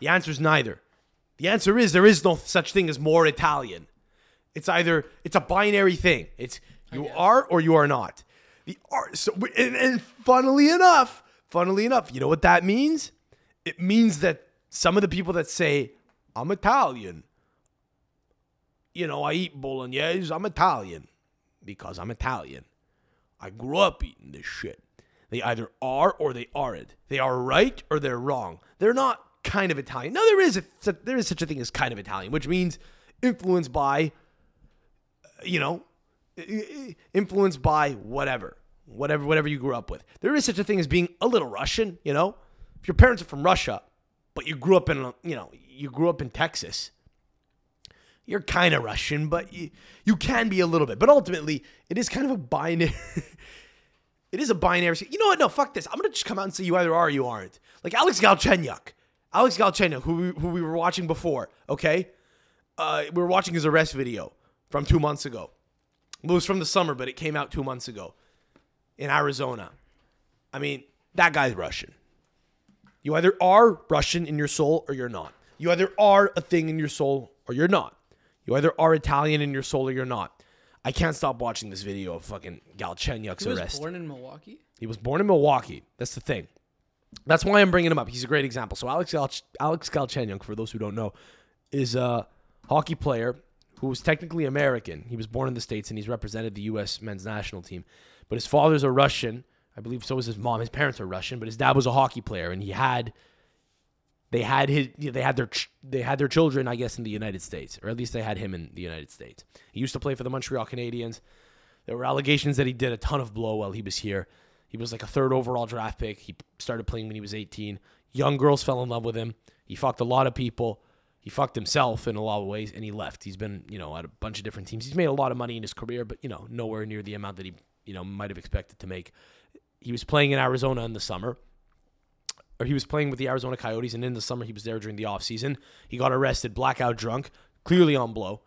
Speaker 1: The answer is neither. The answer is there is no such thing as more Italian. It's either it's a binary thing. It's you are or you are not. The are so and, and funnily enough, funnily enough, you know what that means? It means that some of the people that say I'm Italian, you know, I eat bolognese, I'm Italian because I'm Italian. I grew up eating this shit. They either are or they aren't. They are right or they're wrong. They're not kind of Italian. No, there is a, there is such a thing as kind of Italian, which means influenced by, uh, you know, influenced by whatever, whatever, whatever you grew up with. There is such a thing as being a little Russian. You know, if your parents are from Russia, but you grew up in, you know, you grew up in Texas, you're kind of Russian, but you, you can be a little bit. But ultimately, it is kind of a binary. [LAUGHS] it is a binary. You know what? No, fuck this. I'm gonna just come out and say you either are or you aren't. Like Alex Galchenyuk. Alex Galchenyuk, who we, who we were watching before. Okay, uh, we were watching his arrest video from two months ago. It was from the summer, but it came out two months ago in Arizona. I mean, that guy's Russian. You either are Russian in your soul or you're not. You either are a thing in your soul or you're not. You either are Italian in your soul or you're not. I can't stop watching this video of fucking Galchenyuk's arrest.
Speaker 2: He was
Speaker 1: arrest.
Speaker 2: born in Milwaukee.
Speaker 1: He was born in Milwaukee. That's the thing. That's why I'm bringing him up. He's a great example. So Alex Gal- Alex Galchenyuk, for those who don't know, is a hockey player who was technically American. He was born in the states and he's represented the U.S. men's national team. But his father's a Russian. I believe so was his mom. His parents are Russian, but his dad was a hockey player, and he had they had his they had their ch- they had their children, I guess, in the United States, or at least they had him in the United States. He used to play for the Montreal Canadiens. There were allegations that he did a ton of blow while he was here. He was like a third overall draft pick. He started playing when he was 18. Young girls fell in love with him. He fucked a lot of people. He fucked himself in a lot of ways, and he left. He's been, you know, at a bunch of different teams. He's made a lot of money in his career, but you know, nowhere near the amount that he, you know, might have expected to make. He was playing in Arizona in the summer, or he was playing with the Arizona Coyotes, and in the summer he was there during the offseason. He got arrested, blackout drunk, clearly on blow.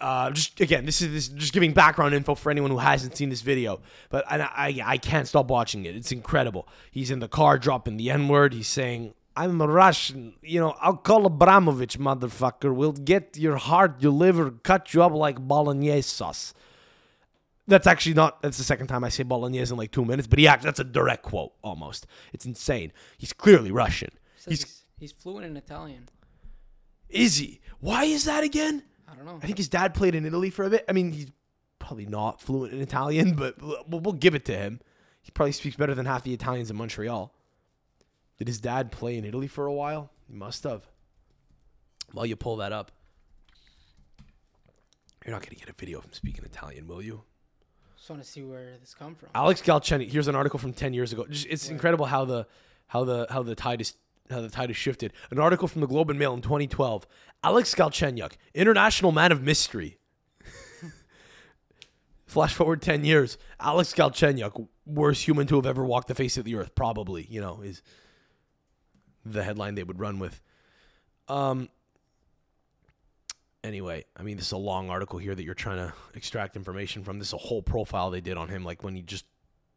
Speaker 1: Uh, just again, this is, this is just giving background info for anyone who hasn't seen this video. But I, I, I can't stop watching it. It's incredible. He's in the car dropping the N word. He's saying, "I'm a Russian." You know, I'll call Abramovich, motherfucker. We'll get your heart, your liver, cut you up like bolognese sauce. That's actually not. That's the second time I say bolognese in like two minutes. But he act. That's a direct quote almost. It's insane. He's clearly Russian. He's,
Speaker 2: he's fluent in Italian.
Speaker 1: is he? Why is that again?
Speaker 2: I don't know.
Speaker 1: I think his dad played in Italy for a bit. I mean, he's probably not fluent in Italian, but we'll, we'll give it to him. He probably speaks better than half the Italians in Montreal. Did his dad play in Italy for a while? He must have. While you pull that up, you're not going to get a video of him speaking Italian, will you?
Speaker 2: Just want to see where this come from.
Speaker 1: Alex Galchenyuk. Here's an article from ten years ago. Just, it's incredible how the how the how the tide is how the tide has shifted. An article from the Globe and Mail in 2012. Alex Galchenyuk, international man of mystery. [LAUGHS] Flash forward ten years. Alex Galchenyuk, worst human to have ever walked the face of the earth, probably. You know, is the headline they would run with. Um. Anyway, I mean, this is a long article here that you're trying to [LAUGHS] extract information from. This is a whole profile they did on him, like when he just,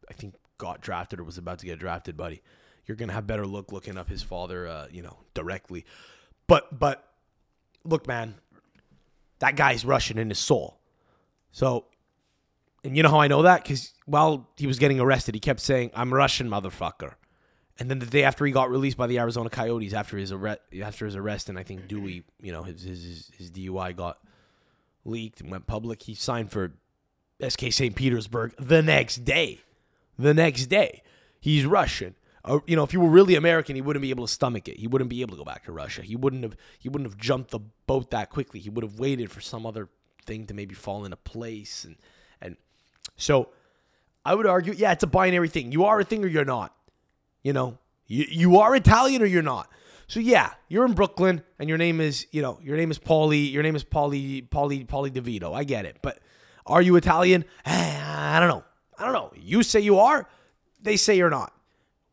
Speaker 1: I think, got drafted or was about to get drafted, buddy. You're gonna have better look looking up his father, uh, you know, directly. But, but, look, man, that guy's Russian in his soul. So, and you know how I know that? Because while he was getting arrested, he kept saying, "I'm Russian, motherfucker." And then the day after he got released by the Arizona Coyotes after his arrest, after his arrest, and I think Dewey, you know, his his his DUI got leaked and went public. He signed for SKA St. Petersburg the next day. The next day, he's Russian. Uh, you know, if he were really American, he wouldn't be able to stomach it. He wouldn't be able to go back to Russia. He wouldn't have. He wouldn't have jumped the boat that quickly. He would have waited for some other thing to maybe fall into place. And and so, I would argue, yeah, it's a binary thing. You are a thing or you're not. You know, you, you are Italian or you're not. So yeah, you're in Brooklyn and your name is, you know, your name is Paulie, your name is Paulie, Paulie, Paulie DeVito. I get it. But are you Italian? [SIGHS] I don't know. I don't know. You say you are, they say you're not.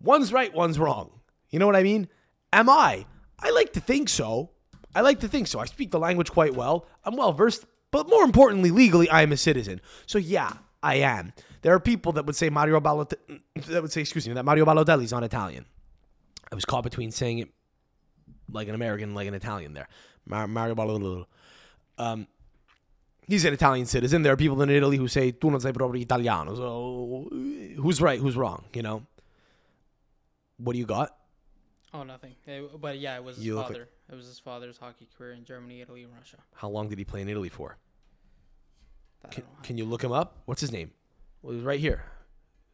Speaker 1: One's right, one's wrong. You know what I mean? Am I? I like to think so. I like to think so. I speak the language quite well. I'm well versed, but more importantly, legally, I am a citizen. So yeah, I am. There are people that would say Mario Balotelli, [CLEARS THROAT] that would say, excuse me, that Mario Balotelli's not Italian. I was caught between saying it like an American, like an Italian there. Mar- Mario Balotelli. Um, he's an Italian citizen. There are people in Italy who say tu non sei proprio italiano. So who's right, who's wrong? You know. What do you got?
Speaker 2: Oh, nothing. It- but yeah, it was his
Speaker 1: You look like-
Speaker 2: father. it was his father's hockey career in Germany, Italy, and Russia.
Speaker 1: How long did he play in Italy for? Can, can you look him up? What's his name? Well, he's right here.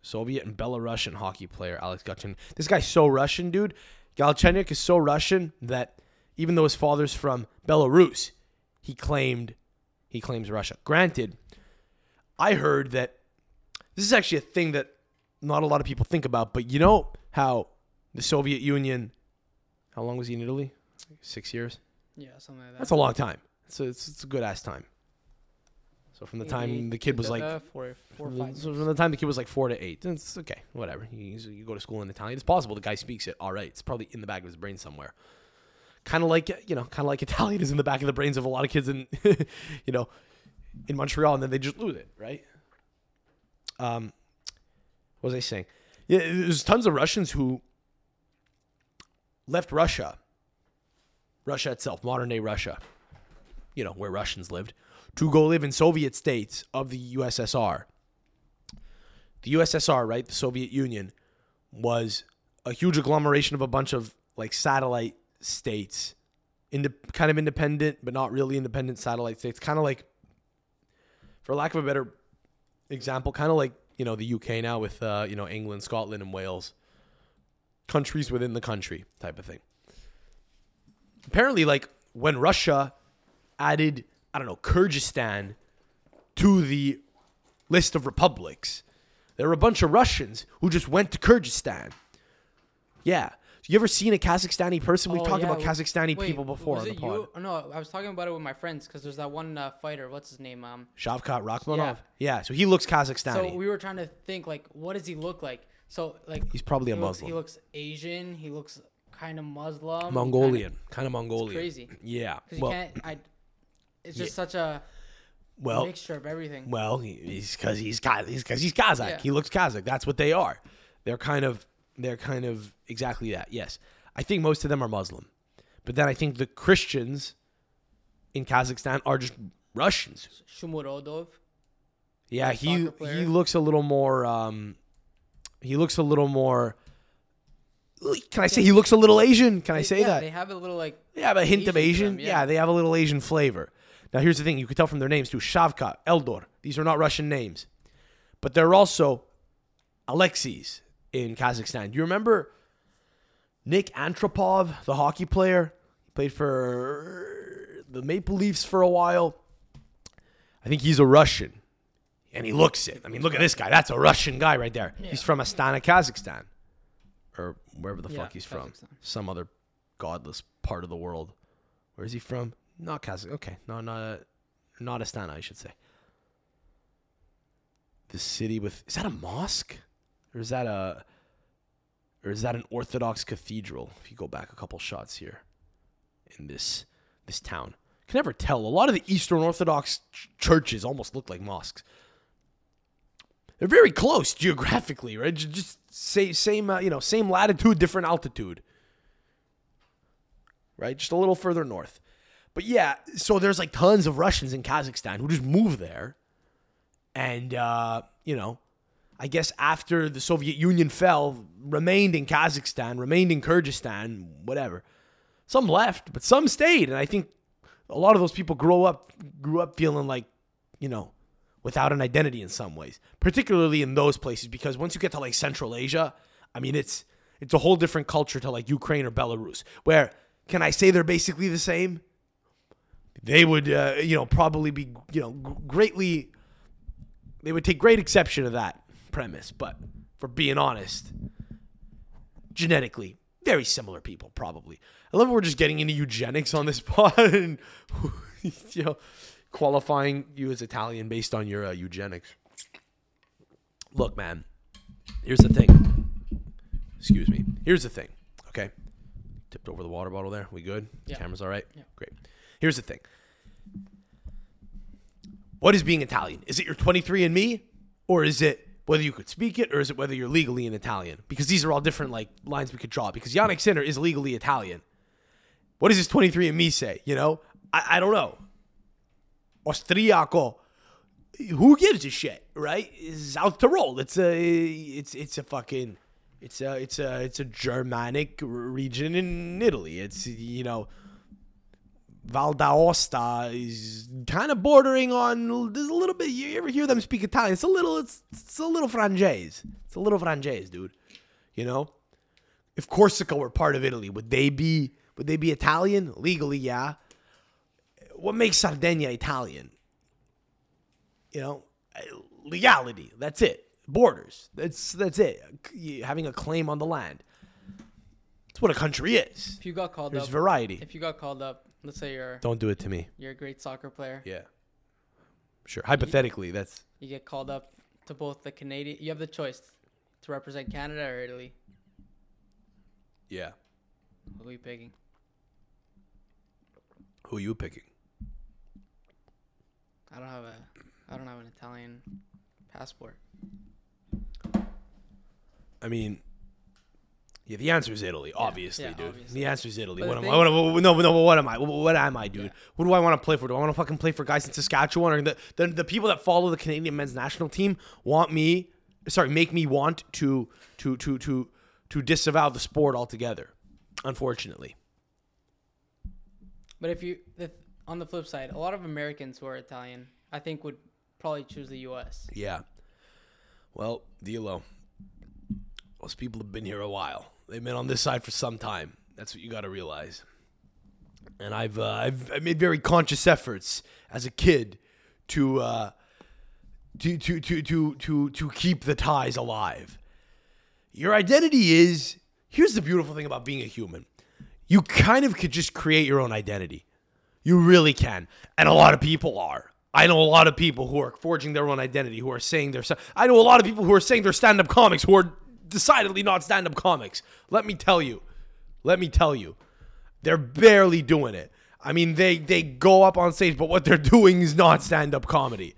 Speaker 1: Soviet and Belarusian hockey player Alex Galchenyuk. This guy's so Russian, dude. Galchenyuk is so Russian that even though his father's from Belarus, he claimed he claims Russia. Granted, I heard that this is actually a thing that not a lot of people think about, but you know how the Soviet Union how long was he in Italy? Six years?
Speaker 2: Yeah, something like that.
Speaker 1: That's a long time. It's a, it's, it's a good ass time. So from the time the kid was like
Speaker 2: da, four, four,
Speaker 1: from the, so from the time the kid was like four to eight, it's okay, whatever. You, you go to school in Italian. It's possible the guy speaks it all right. It's probably in the back of his brain somewhere. Kind of like you know, kind of like [LAUGHS] Italian is in the back of the brains of a lot of kids in, [LAUGHS] you know, in Montreal, and then they just lose it, right? Um, what was I saying? Yeah, there's tons of Russians who left Russia, Russia itself, modern day Russia, you know, where Russians lived, to go live in Soviet states of the USSR. The USSR, right, the Soviet Union, was a huge agglomeration of a bunch of like satellite states, inde- kind of independent, but not really independent satellite states. Kind of like, for lack of a better example, kind of like you know the UK now with uh, you know England, Scotland, and Wales, countries within the country type of thing. Apparently, like when Russia added, I don't know, Kyrgyzstan to the list of republics, there were a bunch of Russians who just went to Kyrgyzstan. Yeah. You ever seen a Kazakhstani person? We've
Speaker 2: Oh,
Speaker 1: talked
Speaker 2: yeah,
Speaker 1: about Kazakhstani
Speaker 2: wait,
Speaker 1: people before
Speaker 2: was
Speaker 1: on the
Speaker 2: it
Speaker 1: pod.
Speaker 2: you? No, I was talking about it with my friends because there's that one uh, fighter. What's his name? Um.
Speaker 1: Shavkat Rakhmonov.
Speaker 2: Yeah.
Speaker 1: Yeah. so he looks Kazakhstani.
Speaker 2: So we were trying to think like, what does he look like? So like,
Speaker 1: He's probably a
Speaker 2: he looks,
Speaker 1: Muslim.
Speaker 2: he looks Asian. He looks kind of Muslim.
Speaker 1: Mongolian, kind of Mongolian.
Speaker 2: crazy.
Speaker 1: Yeah. Well.
Speaker 2: I. It's just such a
Speaker 1: well,
Speaker 2: mixture of everything.
Speaker 1: well, he's because he's because he's Kazakh.
Speaker 2: Yeah.
Speaker 1: He looks Kazakh. That's what they are. They're kind of they're kind of exactly that. Yes, I think most of them are Muslim, but then I think the Christians in Kazakhstan are just Russians.
Speaker 2: Shomurodov.
Speaker 1: Yeah, he he looks a little more. Um, he looks a little more. Can I say he looks a little Asian? Can I say
Speaker 2: yeah,
Speaker 1: that?
Speaker 2: They have a little like.
Speaker 1: Yeah, but a hint of
Speaker 2: Asian to
Speaker 1: Asian.
Speaker 2: them,
Speaker 1: yeah.
Speaker 2: yeah.
Speaker 1: they have a little Asian flavor. Now, here's the thing: you could tell from their names too. Shavka, Eldor. These are not Russian names, but they're also Alexis in Kazakhstan. Do you remember Nick Antropov, the hockey player? He played for the Maple Leafs for a while. I think he's a Russian, and he looks it. I mean, look at this guy. That's a Russian guy right there. He's from Astana, Kazakhstan, or wherever the
Speaker 2: Yeah,
Speaker 1: fuck he's from. Some other godless part of the world. Where is he from? Not Kazakh. Okay, no, not not Astana, I should say. The city with is that a mosque, or is that a, or is that an Orthodox cathedral? If you go back a couple shots here, in this this town, can never tell. A lot of the Eastern Orthodox ch- churches almost look like mosques. They're very close geographically, right? Just say same, uh, you know, same latitude, different altitude right? Just a little further north. But yeah, so there's like tons of Russians in Kazakhstan who just move there. And, uh, you know, I guess after the Soviet Union fell, remained in Kazakhstan, remained in Kyrgyzstan, whatever. Some left, but some stayed. And I think a lot of those people grow up, grew up feeling like, you know, without an identity in some ways, particularly in those places, because once you get to like Central Asia, I mean, it's it's a whole different culture to like Ukraine or Belarus, where can I say they're basically the same? They would, uh, you know, probably be, you know, greatly. They would take great exception to that premise, but for being honest, genetically very similar people, probably. I love we're just getting into eugenics on this [LAUGHS] pod and you know qualifying you as Italian based on your uh, eugenics. Look, man, here's the thing. Excuse me. Here's the thing. Okay, tipped over the water bottle there. We good?
Speaker 2: Yeah.
Speaker 1: Camera's all right.
Speaker 2: Yeah.
Speaker 1: Great. Here's the thing. What is being Italian? Is it your 23andMe, or is it whether you could speak it, or is it whether you're legally an Italian? Because these are all different like lines we could draw. Because Jannik Sinner is legally Italian. What does his 23andMe say? You know, I, I don't know. Austriaco. Who gives a shit, right? South Tyrol. It's a, it's it's a fucking, it's a, it's a, it's a Germanic region in Italy. It's you know, Val d'Aosta is kind of bordering on. There's a little bit. You ever hear them speak Italian? It's a little. It's it's a little Frangese. It's a little Frangese, dude. You know, if Corsica were part of Italy, would they be? Would they be Italian legally? Yeah. What makes Sardinia Italian? You know, legality. That's it. Borders. That's that's it. Having a claim on the land. That's what a country is.
Speaker 2: If you got called
Speaker 1: There's
Speaker 2: up,
Speaker 1: variety.
Speaker 2: if you got called up let's say you're
Speaker 1: Don't do it to me.
Speaker 2: you're a great soccer player.
Speaker 1: Yeah. Sure. Hypothetically, that's
Speaker 2: You get called up to both the Canadian. You have the choice to represent Canada or Italy.
Speaker 1: yeah.
Speaker 2: Who are you picking?
Speaker 1: Who are you picking?
Speaker 2: I don't have a I don't have an Italian passport.
Speaker 1: I mean, yeah, the answer is Italy, obviously,
Speaker 2: yeah,
Speaker 1: dude.
Speaker 2: obviously.
Speaker 1: The answer is Italy.
Speaker 2: But
Speaker 1: What am,
Speaker 2: thing-
Speaker 1: I, what, am- no, no, what am I? What, what am I, dude?
Speaker 2: Yeah.
Speaker 1: Who do I want to play for? Do I want to fucking play for guys in Saskatchewan or the, the the people that follow the Canadian men's national team want me? Sorry, make me want to to to to to disavow the sport altogether. Unfortunately,
Speaker 2: But if you if, on the flip side, a lot of Americans who are Italian, I think would probably choose the U.S.
Speaker 1: yeah. Well, Dilo, those people have been here a while. They've been on this side for some time. That's what you got to realize. And I've, uh, I've I made very conscious efforts as a kid to uh, to, to to to to to keep the ties alive. Your identity is here's the beautiful thing about being a human. You kind of could just create your own identity. You really can. And a lot of people are. I know a lot of people who are forging their own identity, who are saying they're. I know a lot of people who are saying they're stand up comics, who are decidedly not stand up comics. Let me tell you. Let me tell you. They're barely doing it. I mean, they, they go up on stage, but what they're [LAUGHS] doing is not stand up comedy.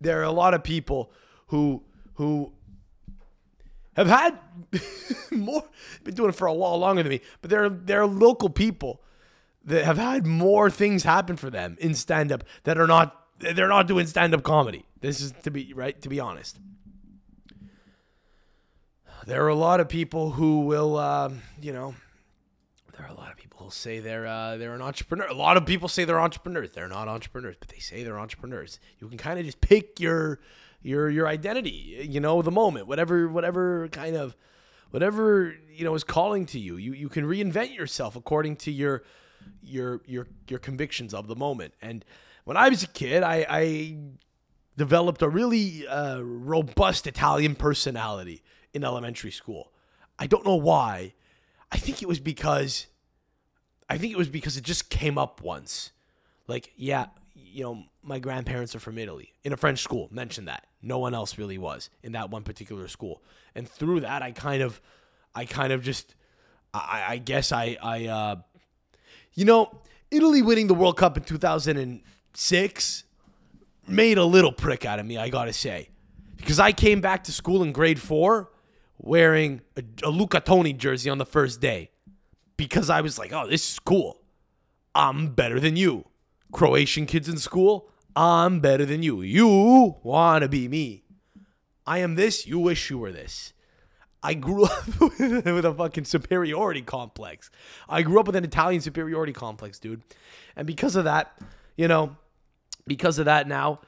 Speaker 1: There are a lot of people who who have had [LAUGHS] more been doing it for a lot longer than me, but there are there are local people that have had more things happen for them in stand up that are not they're not doing stand up comedy. This is to be right to be honest. There are a lot of people who will um, you know there are a lot of people who say they're uh, they're an entrepreneur. A lot of people say they're entrepreneurs. They're not entrepreneurs, but they say they're entrepreneurs. You can kind of just pick your your your identity, you know, the moment, whatever whatever kind of whatever you know is calling to you. You you can reinvent yourself according to your your your your convictions of the moment. And when I was a kid, I, I developed a really uh, robust Italian personality in elementary school. I don't know why. I think it was because I think it was because it just came up once. Like, yeah, you know, my grandparents are from Italy in a French school. Mentioned that. No one else really was in that one particular school. And through that I kind of I kind of just I, I guess I I uh you know, Italy winning the World Cup in 2006 made a little prick out of me, I gotta say. Because I came back to school in grade four wearing a, a Luca Toni jersey on the first day. Because I was like, oh, this is cool. I'm better than you. Croatian kids in school, I'm better than you. You wanna be me. I am this, you wish you were this. I grew [LAUGHS] up with a fucking superiority complex. I grew up with an Italian superiority complex, dude. And because of that, you know, because of that now,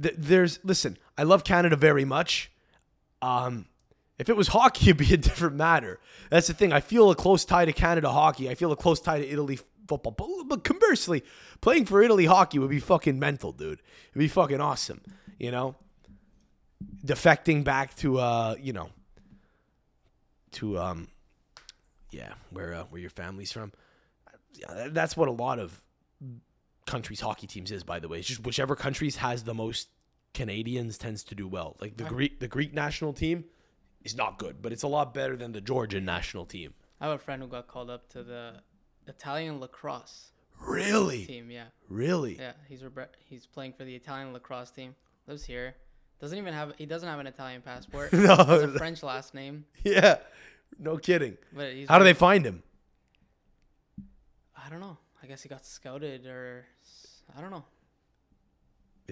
Speaker 1: th- there's listen, I love Canada very much. Um if it was hockey, [LAUGHS] it'd be a different matter. That's the thing. I feel a close tie to Canada hockey. I feel a close tie to Italy football. But, but conversely, playing for Italy hockey would be fucking mental, dude. It'd be fucking awesome. You know, defecting back to uh, you know, to um, yeah, where uh, where your family's from. Yeah, that's what a lot of countries' hockey teams is, by the way. It's just whichever countries has the most Canadians tends to do well. Like the Greek, the Greek national team is not good, but it's a lot better than the Georgian national team.
Speaker 2: I have a friend who got called up to the Italian lacrosse
Speaker 1: Really,
Speaker 2: team. Yeah,
Speaker 1: really.
Speaker 2: yeah. He's regre- he's playing for the Italian lacrosse team. Lives here. Doesn't even have he doesn't have an Italian passport. [LAUGHS]
Speaker 1: No.
Speaker 2: Has a French last name,
Speaker 1: Yeah, no kidding.
Speaker 2: but he's
Speaker 1: How do they find him?
Speaker 2: I don't know. I guess he got scouted or I don't know.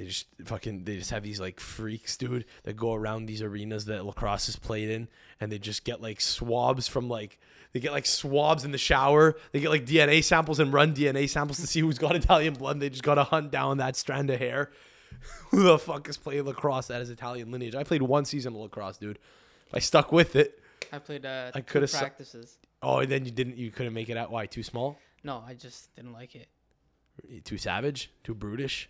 Speaker 1: They just fucking they just have these like freaks, dude, that go around these arenas that lacrosse is played in, and they just get like swabs from like they get like swabs in the shower. They get like DNA samples and run DNA samples to see who's got [LAUGHS] Italian blood. And they just gotta hunt down that strand of hair. [LAUGHS] Who the fuck is playing lacrosse that has Italian lineage? I played one season of lacrosse, dude. I stuck with it.
Speaker 2: I played uh,
Speaker 1: I coulda su-
Speaker 2: practices.
Speaker 1: Oh, and then you didn't. You couldn't make it out. Why? Too small?
Speaker 2: No, I just didn't like it.
Speaker 1: Too savage? Too brutish?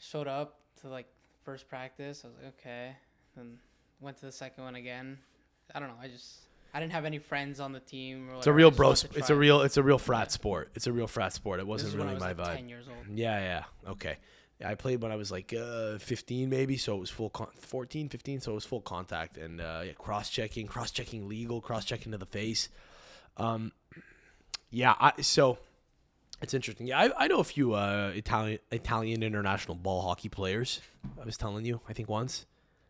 Speaker 2: Showed up to like first practice. I was like, okay. Then went to the second one again. I don't know. I just I didn't have any friends on the team. Or
Speaker 1: It's a real bro. sp- It's a real. It's a real frat sport. It's a real frat sport. It wasn't really
Speaker 2: I
Speaker 1: my
Speaker 2: like
Speaker 1: vibe.
Speaker 2: Ten years old.
Speaker 1: Yeah, yeah. Okay. Yeah, I played when I was like uh, 15 maybe, so it was full con- 14, 15, so it was full contact and uh, yeah, cross-checking, cross-checking legal, cross-checking to the face. Um, yeah, I, so it's interesting. Yeah, I, I know a few uh, Italian Italian international ball hockey players. I was telling you, I think once,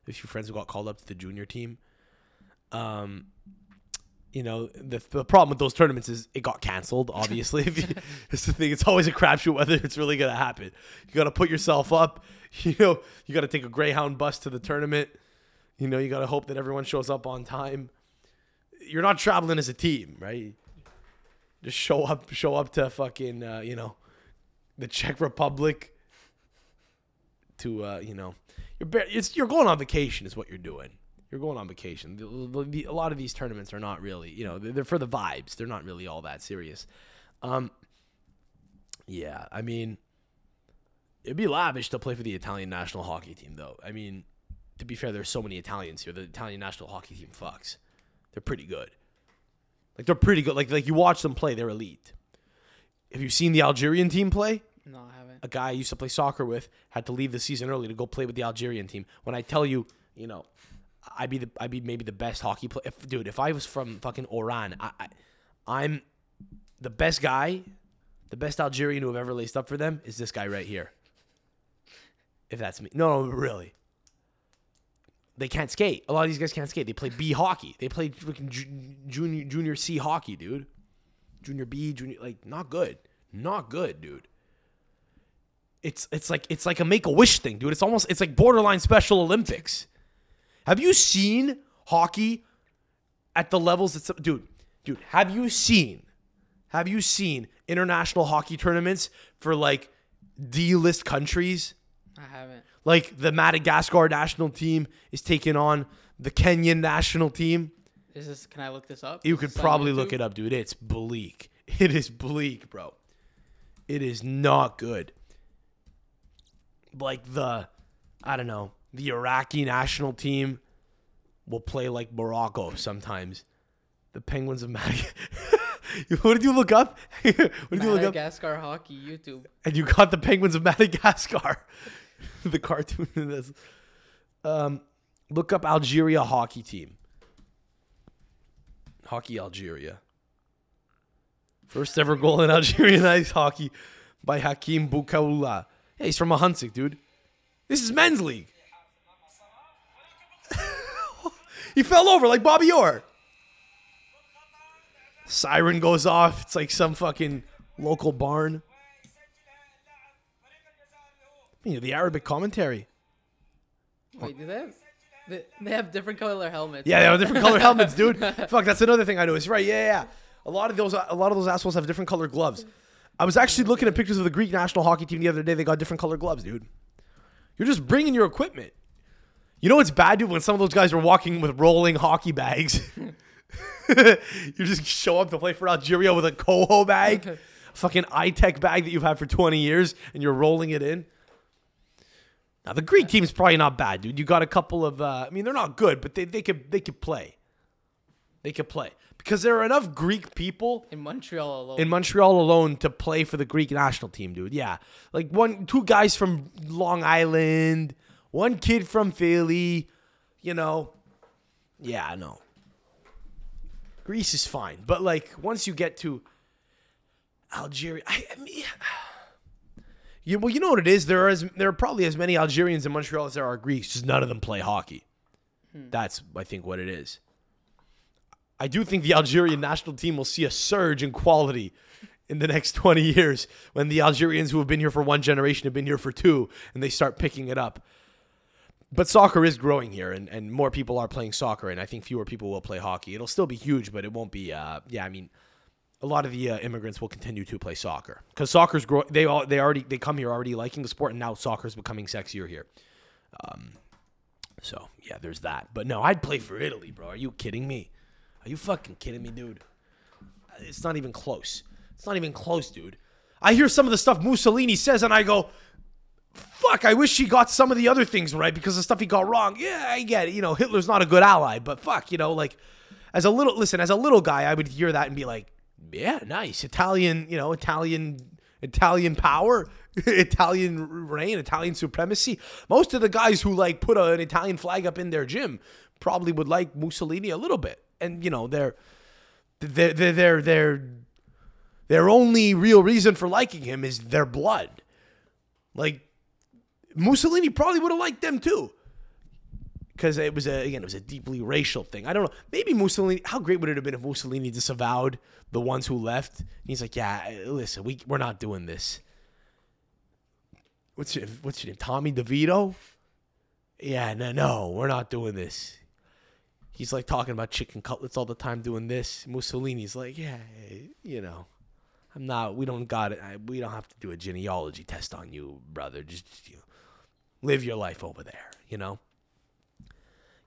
Speaker 1: a few friends who got called up to the junior team. Um, you know, the, the problem with those tournaments is it got canceled. Obviously, [LAUGHS] it's the thing. It's always a crapshoot whether it's really gonna happen. You got to put yourself up. [LAUGHS] You know, you got to take a Greyhound bus to the tournament. You know, you got to hope that everyone shows up on time. You're not traveling as a team, right? Just show up, show up to fucking, uh, you know, the Czech Republic. To uh, you know, you're you're going on vacation, is what you're doing. You're going on vacation. The- the- the- a lot of these tournaments are not really, you know, they're, they're for the vibes. They're not really all that serious. Um, yeah, I mean, it'd be lavish to play for the Italian national hockey team, though. I mean, to be fair, there's so many Italians here. The Italian national hockey team fucks. They're pretty good. Like they're pretty good. Like like you watch them play, they're elite. Have you seen the Algerian team play?
Speaker 2: No, I haven't.
Speaker 1: a guy I used to play soccer with had to leave the season early to go play with the Algerian team. When I tell you, you know, I'd be the I'd be maybe the best hockey player. If, dude, if I was from fucking Oran, I, I I'm the best guy, the best Algerian who have ever laced up for them is this guy right here. If that's me, no, no, really. They can't skate. A lot of these guys can't skate. They play B hockey. They play freaking junior junior C hockey, dude. Junior B, junior like not good, not good, dude it's it's like it's like a make a wish thing, dude. It's almost it's like borderline Special Olympics. Have you seen hockey at the levels it's dude, dude, have you seen have you seen international hockey tournaments for like D-list countries?
Speaker 2: I haven't.
Speaker 1: Like the Madagascar national team is taking on the Kenyan national team.
Speaker 2: Is this? Can I look this up?
Speaker 1: You
Speaker 2: Is
Speaker 1: could probably look it up, dude. It's bleak. [LAUGHS] It is bleak, bro. It is not good. Like the, I don't know, the Iraqi national team will play like Morocco sometimes. The Penguins of Madagascar. [LAUGHS] what did you look up? [LAUGHS] what did you look up?
Speaker 2: Madagascar hockey YouTube.
Speaker 1: And you got the Penguins of Madagascar. [LAUGHS] the cartoon in this. Um, look up Algeria hockey team. Hockey Algeria. First ever goal in Algerian ice hockey by Hakim Boukaoula. Yeah, he's from Ahuntsic, dude. This is men's league. [LAUGHS] he fell over like Bobby Orr. Siren goes off. It's like some fucking local barn. You know, the Arabic commentary.
Speaker 2: Wait, do they have? They, they have different color helmets.
Speaker 1: Yeah, they have different color [LAUGHS] helmets, dude. Fuck, that's another thing I know. Is right. Yeah, yeah, yeah. A lot of those, a lot of those assholes have different color gloves. I was actually looking at pictures of the Greek national hockey team the other day. They got different color gloves, dude. You're just bringing your equipment. You know what's bad, dude? When some of those guys are walking with rolling hockey bags. [LAUGHS] you just show up to play for Algeria with a Koho bag, [LAUGHS] fucking iTech bag that you've had for 20 years, and you're rolling it in. Now the Greek team's probably not bad, dude. You got a couple of uh, I mean they're not good, but they, they could they could play. They could play. Because there are enough Greek people
Speaker 2: In Montreal alone.
Speaker 1: in Montreal alone to play for the Greek national team, dude. Yeah. Like one two guys from Long Island, one kid from Philly, you know. Yeah, I know. Greece is fine, but like once you get to Algeria, I, I mean you, well, you know what it is. There are as there are probably as many Algerians in Montreal as there are Greeks. Just none of them play hockey. That's I think what it is. I do think the Algerian national team will see a surge in quality in the next [LAUGHS] 20 years when the Algerians who have been here for one generation have been here for two and they start picking it up. But soccer is growing here and, and more people are playing soccer and I think fewer people will play hockey. It'll still be huge, but it won't be uh yeah, I mean a lot of the uh, immigrants will continue to play soccer because soccer's grow. They all they already they come here already liking the sport, and now soccer's becoming sexier here. Um, so yeah, there's that. But no, I'd play for Italy, bro. Are you kidding me? Are you fucking kidding me, dude? It's not even close. It's not even close, dude. I hear some of the stuff Mussolini says, and I go, fuck, I wish he got some of the other things right because the stuff he got wrong. Yeah, I get it. You know, Hitler's not a good ally, but fuck, you know, like, as a little listen, as a little guy, I would hear that and be like, yeah, nice Italian, you know, Italian, Italian power, [LAUGHS] Italian reign, Italian supremacy. Most of the guys who like put an Italian flag up in their gym probably would like Mussolini a little bit, and you know, their their their their their only real reason for liking him is their blood. Like Mussolini probably would have liked them too. Because it was a again, it was a deeply racial thing. I don't know. Maybe Mussolini. How great would it have been if Mussolini disavowed the ones who left? He's like, yeah, listen, we we're not doing this. What's your what's your name? Tommy DeVito? Yeah, no, no, we're not doing this. He's like talking about chicken cutlets all the time, doing this. Mussolini's like, yeah, you know, I'm not. We don't got it. I, we don't have to do a genealogy test on you, brother. Just, just, you know, live your life over there. You know.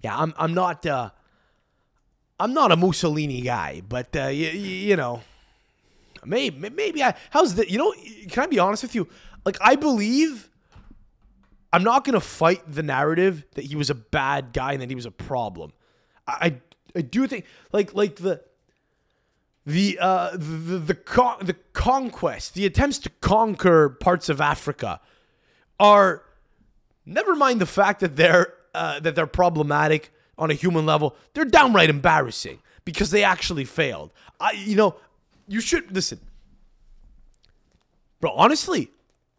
Speaker 1: Yeah, I'm. I'm not. Uh, I'm not a Mussolini guy, but uh, you, you know, maybe maybe I. How's the? You know, can I be honest with you? Like, I believe. I'm not gonna fight the narrative that he was a bad guy and that he was a problem. I I, I do think like like the the uh the the con- the conquest, the attempts to conquer parts of Africa are never mind the fact that they're uh, that they're problematic on a human level. They're downright embarrassing because they actually failed. I you know, you should listen. Bro, honestly,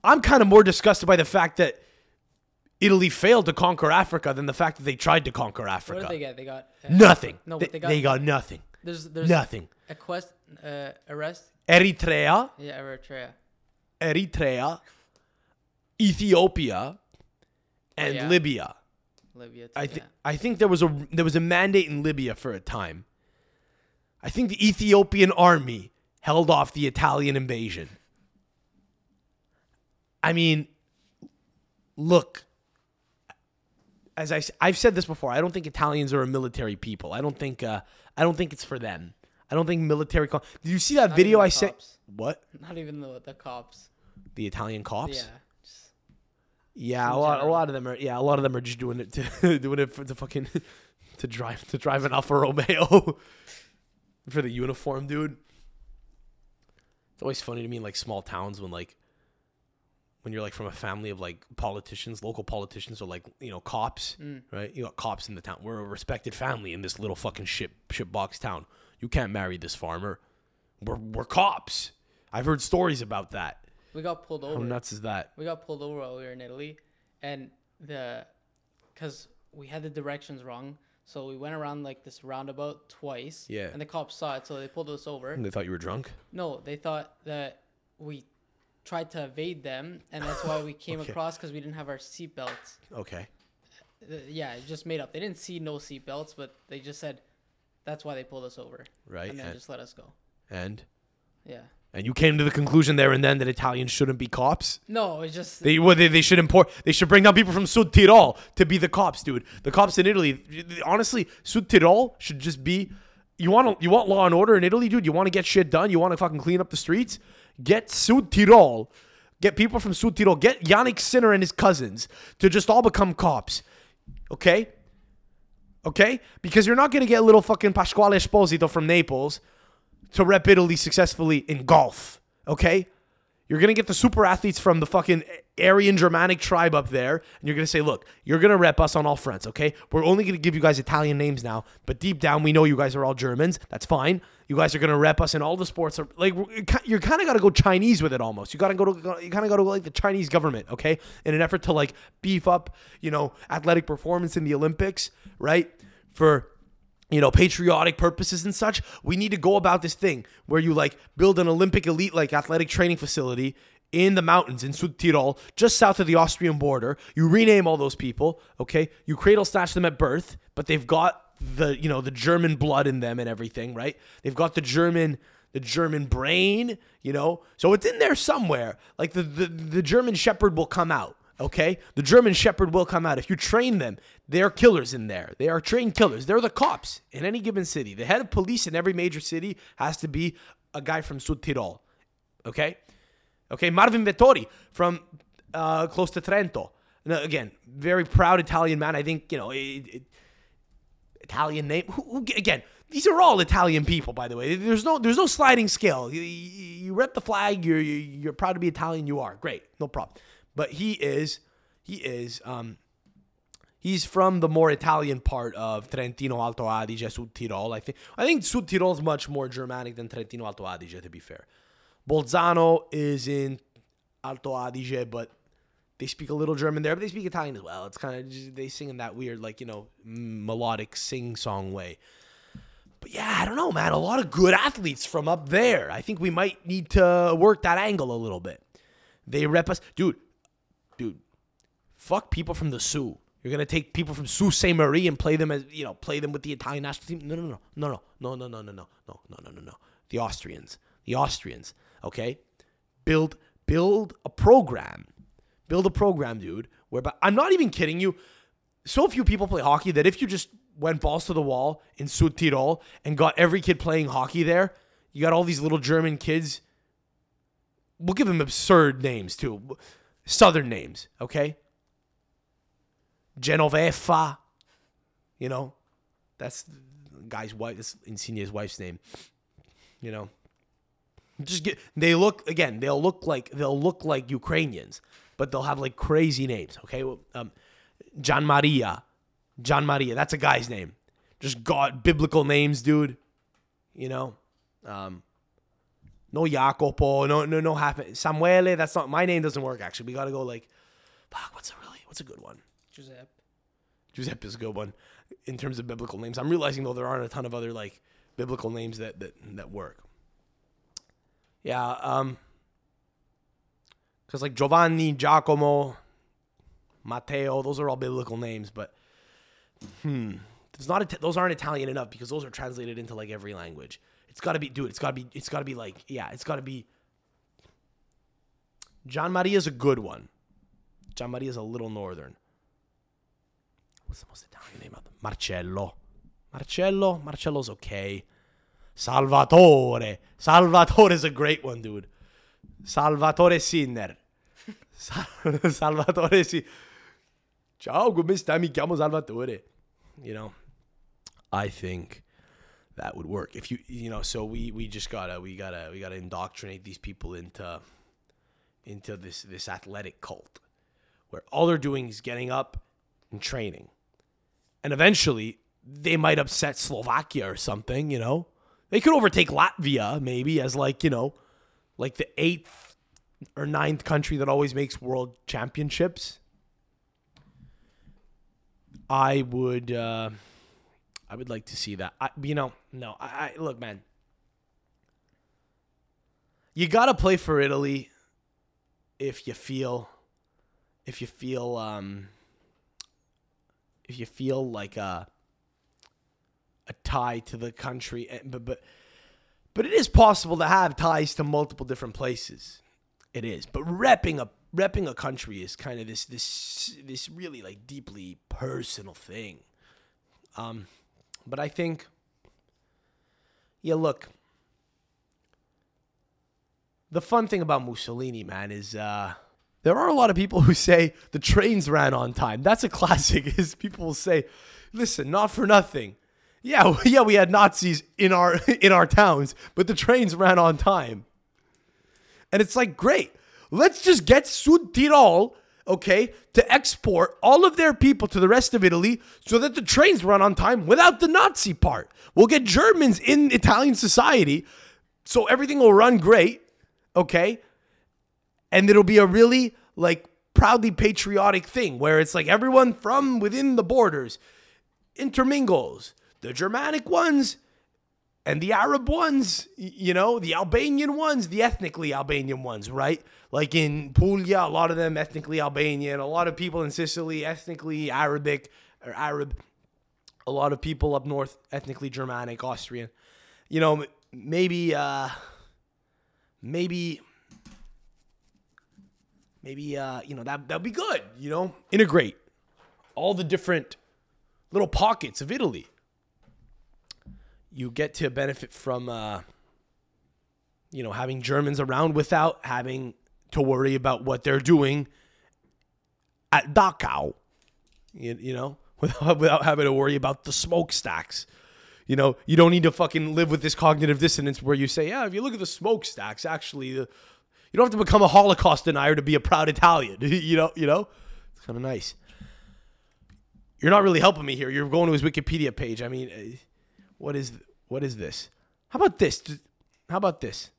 Speaker 1: I'm kind of more disgusted by the fact that Italy failed to conquer Africa than the fact that they tried to conquer Africa.
Speaker 2: What did they get? They got uh,
Speaker 1: Nothing.
Speaker 2: No,
Speaker 1: they,
Speaker 2: but they got
Speaker 1: they got nothing.
Speaker 2: There's there's
Speaker 1: Nothing.
Speaker 2: a quest uh, arrest.
Speaker 1: Eritrea,
Speaker 2: Yeah, Eritrea.
Speaker 1: Eritrea, Ethiopia, and
Speaker 2: yeah.
Speaker 1: Libya.
Speaker 2: Libya.
Speaker 1: I think. I think there was a there was a mandate in Libya for a time. I think the Ethiopian army held off the Italian invasion. I mean, look, as I I've said this before, I don't think Italians are a military people. I don't think uh, I don't think it's for them. I don't think military. Co- Did you see that
Speaker 2: Not
Speaker 1: video I sent? What
Speaker 2: Not even the the cops.
Speaker 1: the Italian cops?
Speaker 2: Yeah.
Speaker 1: Yeah, a lot, a lot of them are. Yeah, a lot of them are just doing it to [LAUGHS] doing it for the fucking [LAUGHS] to drive to drive an Alfa Romeo [LAUGHS] for the uniform, dude. It's always funny to me in like small towns when like when you're like from a family of like politicians, local politicians, or like you know cops,
Speaker 2: Mm.
Speaker 1: right? You got cops in the town. We're a respected family in this little fucking shit shit box town. You can't marry this farmer. We're we're cops. I've heard stories about that.
Speaker 2: We got pulled over.
Speaker 1: How nuts is that?
Speaker 2: we got pulled over while we were in Italy, and the, cause we had the directions wrong, so we went around like this roundabout twice.
Speaker 1: Yeah.
Speaker 2: And the cops saw it, so they pulled us over.
Speaker 1: And they thought you were drunk.
Speaker 2: No, they thought that we tried to evade them, and that's why we came [LAUGHS]
Speaker 1: Okay.
Speaker 2: across because we didn't have our seatbelts.
Speaker 1: Okay.
Speaker 2: Uh, Yeah, it just made up. They didn't see no seatbelts, but they just said that's why they pulled us over,
Speaker 1: Right.
Speaker 2: and then
Speaker 1: and-
Speaker 2: just let us go.
Speaker 1: and
Speaker 2: Yeah.
Speaker 1: And you came to the conclusion there and then that Italians shouldn't be cops.
Speaker 2: No, it's just
Speaker 1: They well, they, they should import. They should bring down people from Sud Tirol to be the cops, dude. The cops in Italy, honestly, Sud Tirol should just be. You want you want law and order in Italy, dude. You want to get shit done. You want to fucking clean up the streets. Get Sud Tirol. Get people from Sud Tirol. Get Jannik Sinner and his cousins to just all become cops. Okay. Okay, because you're not gonna get little fucking Pasquale Esposito from Naples to rep Italy successfully in golf. Okay? You're going to get the super athletes from the fucking Aryan Germanic tribe up there, and you're going to say, look, you're going to rep us on all fronts, okay? We're only going to give you guys Italian names now, but deep down, we know you guys are all Germans. That's fine. You guys are going to rep us in all the sports. Like, you're kind of got to go Chinese with it almost. You got to go to, you kind of got to go like the Chinese government, okay? In an effort to like beef up, you know, athletic performance in the Olympics, right? For you know, patriotic purposes and such, we need to go about this thing where you like build an Olympic elite like athletic training facility in the mountains in Südtirol, just south of the Austrian border. You rename all those people, okay? You cradle snatch them at birth, but they've got the, you know, the German blood in them and everything, right? They've got the German the German brain, you know? So it's in there somewhere. Like the the, the German shepherd will come out. Okay, the German Shepherd will come out. If you train them, they're killers in there. They are trained killers. They're the cops in any given city. The head of police in every major city has to be a guy from Sud Tirol. Okay, okay. Marvin Vettori from uh, close to Trento. Now, again, very proud Italian man. I think you know it, it, Italian name. Who, who, again, these are all Italian people, by the way. There's no there's no sliding scale. You, you, you rep the flag. You're you- you're proud to be Italian. You are great, no problem. But he is he is um he's from the more Italian part of Trentino Alto Adige, Sud Tirol. I think I think Sud Tirol is much more Germanic than Trentino Alto Adige. To be fair, Bolzano is in Alto Adige, but they speak a little German there, but they speak Italian as well. It's kind of they sing in that weird, like you know, melodic sing song way. But yeah, I don't know, man. A lot of good athletes from up there. I think we might need to work that angle a little bit. They rep us, dude. Dude, fuck people from the Soo. You're gonna take people from Sault Ste. Marie and play them as you know, play them with the Italian national team. No, no, no, no, no, no, no, no, no, no, no, no, no, no, no. The Austrians, the Austrians. Okay, build build a program, build a program, dude. Whereby I'm not even kidding you. So few people play hockey that if you just went balls to the wall in Sud Tirol and got every kid playing hockey there, you got all these little German kids. We'll give them absurd names too, southern names. Okay, Genoveva. You know, that's guy's wife. That's Insigne's wife's name. You know, just get. They look again. They'll look like they'll look like Ukrainians, but they'll have like crazy names. Okay, um, Gian Maria, John Maria. That's a guy's name. Just God, biblical names, dude. You know, um, no Jacopo, no no no half Samuele. That's not my name. Doesn't work actually. We gotta go like, fuck. What's a really what's a good one?
Speaker 2: Giuseppe.
Speaker 1: Giuseppe is a good one in terms of biblical names. I'm realizing though there aren't a ton of other like biblical names that that that work. Yeah, um, because like Giovanni, Giacomo, Matteo, those are all biblical names, but hmm, it's not those aren't Italian enough because those are translated into like every language. It's got to be, dude. It's got to be. It's got to be like, yeah. It's got to be. John Maria is a good one. John Maria is a little northern. What's the most Italian name? Marcello. Marcello. Marcello's okay. Salvatore. Salvatore is a great one, dude. Salvatore Sinner. [LAUGHS] Sal- [LAUGHS] Salvatore Si. Ciao, come stai? Mi chiamo Salvatore. You know, I think that would work. If you, you know, so we we just gotta we gotta we gotta indoctrinate these people into into this this athletic cult where all they're doing is getting up and training. And eventually they might upset Slovakia or something, you know. They could overtake Latvia maybe as like, you know, like the eighth or ninth country that always makes world championships. I would uh I would like to see that. I you know, no, I, I look man. You gotta play for Italy if you feel if you feel um if you feel like a a tie to the country eh, but but but it is possible to have ties to multiple different places it is but repping a repping a country is kind of this this this really like deeply personal thing um but i think yeah look the fun thing about Mussolini, man, is uh, there are a lot of people who say the trains ran on time. That's a classic. [LAUGHS] Is people will say, "Listen, not for nothing, yeah, [LAUGHS] yeah, we had Nazis in our [LAUGHS] in our towns, but the trains ran on time." And it's like, great, let's just get Sud Tirol, okay, to export all of their people to the rest of Italy so that the trains run on time without the Nazi part. We'll get Germans in Italian society, so everything will run great okay? And it'll be a really like proudly patriotic thing where it's like everyone from within the borders intermingles. The Germanic ones and the Arab ones, you know, the Albanian ones, the ethnically Albanian ones, right? Like in Puglia, a lot of them ethnically Albanian, a lot of people in Sicily ethnically Arabic or Arab, a lot of people up north ethnically Germanic, Austrian. You know, maybe uh maybe maybe uh you know that that'd be good you know integrate all the different little pockets of italy you get to benefit from uh you know having germans around without having to worry about what they're doing at dachau you, you know [LAUGHS] without, without having to worry about the smokestacks You know, you don't need to fucking live with this cognitive dissonance where you say, yeah, if you look at the smokestacks, actually, the, you don't have to become a Holocaust denier to be a proud Italian. [LAUGHS] you know, you know, it's kind of nice. You're not really helping me here. You're going to his Wikipedia page. I mean, uh, what is what is this? How about this? How about this?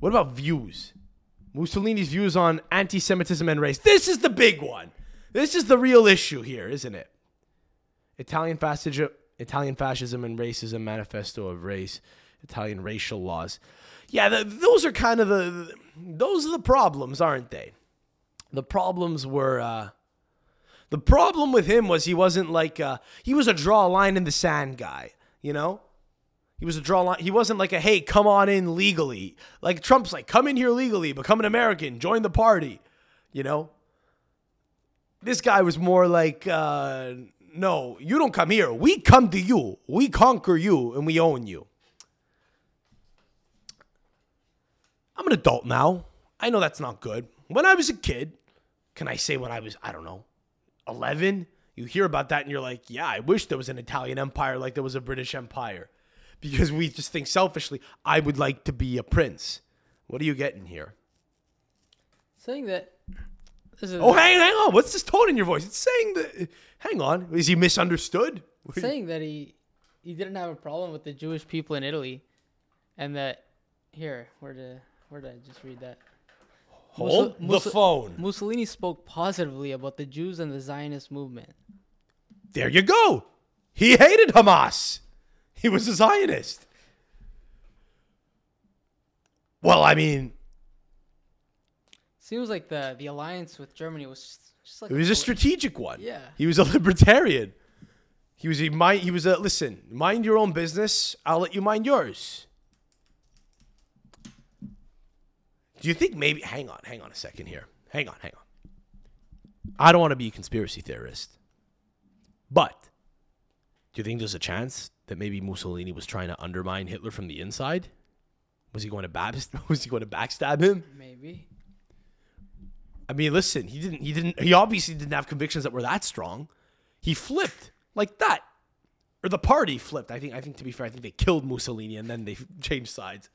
Speaker 1: What about views? Mussolini's views on anti-Semitism and race. This is the big one. This is the real issue here, isn't it? Italian fascism, Italian fascism and racism manifesto of race, Italian racial laws. Yeah, the, those are kind of the those are the problems, aren't they? The problems were uh, the problem with him was he wasn't like uh, he was a draw a line in the sand guy, you know. He was a draw line. He wasn't like a hey, come on in legally. Like Trump's like, come in here legally, become an American, join the party, you know. This guy was more like, uh, no, you don't come here. We come to you. We conquer you, and we own you. I'm an adult now. I know that's not good. When I was a kid, can I say when I was, I don't know, 11? You hear about that and you're like, yeah, I wish there was an Italian empire like there was a British empire. Because we just think selfishly, I would like to be a prince. What are you getting here?
Speaker 2: Saying that. This is
Speaker 1: Oh, hang, hang on. What's this tone in your voice? It's saying that. Hang on. Is he misunderstood?
Speaker 2: saying that he he didn't have a problem with the Jewish people in Italy, and that here where did where did I just read that?
Speaker 1: Hold
Speaker 2: Musso-
Speaker 1: the phone.
Speaker 2: Mussolini spoke positively about the Jews and the Zionist movement.
Speaker 1: There you go. He hated Hamas. He was a Zionist. Well, I mean,
Speaker 2: Seems like the the alliance with Germany was just like
Speaker 1: it was a strategic one.
Speaker 2: Yeah.
Speaker 1: He was a [LAUGHS] libertarian. He was a mind. He was a listen. Mind your own business. I'll let you mind yours. Do you think maybe? Hang on. Hang on a second here. Hang on. Hang on. I don't want to be a conspiracy theorist, but do you think there's a chance that maybe Mussolini was trying to undermine Hitler from the inside? Was he going [LAUGHS] to Was he going to backstab him?
Speaker 2: maybe.
Speaker 1: I mean, listen, he didn't. He didn't. He obviously didn't have convictions that were that strong. He flipped like that, or the party flipped. I think. I think to be fair, I think they killed Mussolini and then they [LAUGHS] changed sides.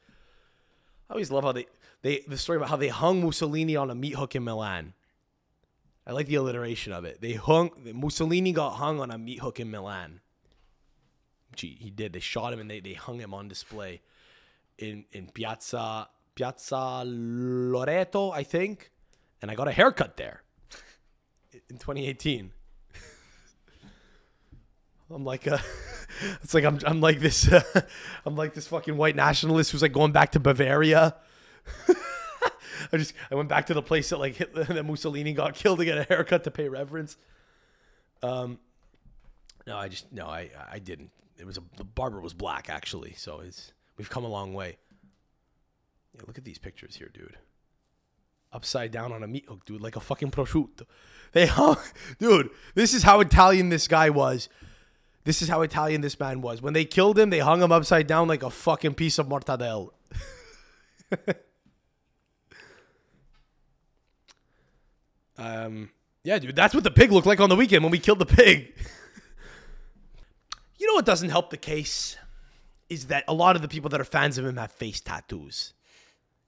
Speaker 1: I always love how they they the story about how they hung Mussolini on a meat hook in Milan. I like the alliteration of it. They hung Mussolini got hung on a meat hook in Milan. He, he did. They shot him and they, they hung him on display in in Piazza Piazza Loreto, I think. And I got a haircut there in 2018. [LAUGHS] I'm like a, [LAUGHS] it's like I'm I'm like this uh, [LAUGHS] I'm like this fucking white nationalist who's like going back to Bavaria. [LAUGHS] I just I went back to the place that like Hitler, [LAUGHS] that Mussolini got [LAUGHS] killed to get a haircut to pay reverence. Um, no, I just no, I I didn't. It was a the barber was black actually, so it's we've come a long way. Yeah, look at these pictures here, dude. Upside down on a meat hook, dude, like a fucking prosciutto. They hung, dude. This is how Italian this guy was. This is how Italian this man was. When they killed him, they hung him upside down like a fucking piece of mortadella. Um, yeah, dude, that's what the pig looked like on the weekend when we killed the pig. [LAUGHS] you know what doesn't help the case is that a lot of the people that are fans of him have face tattoos.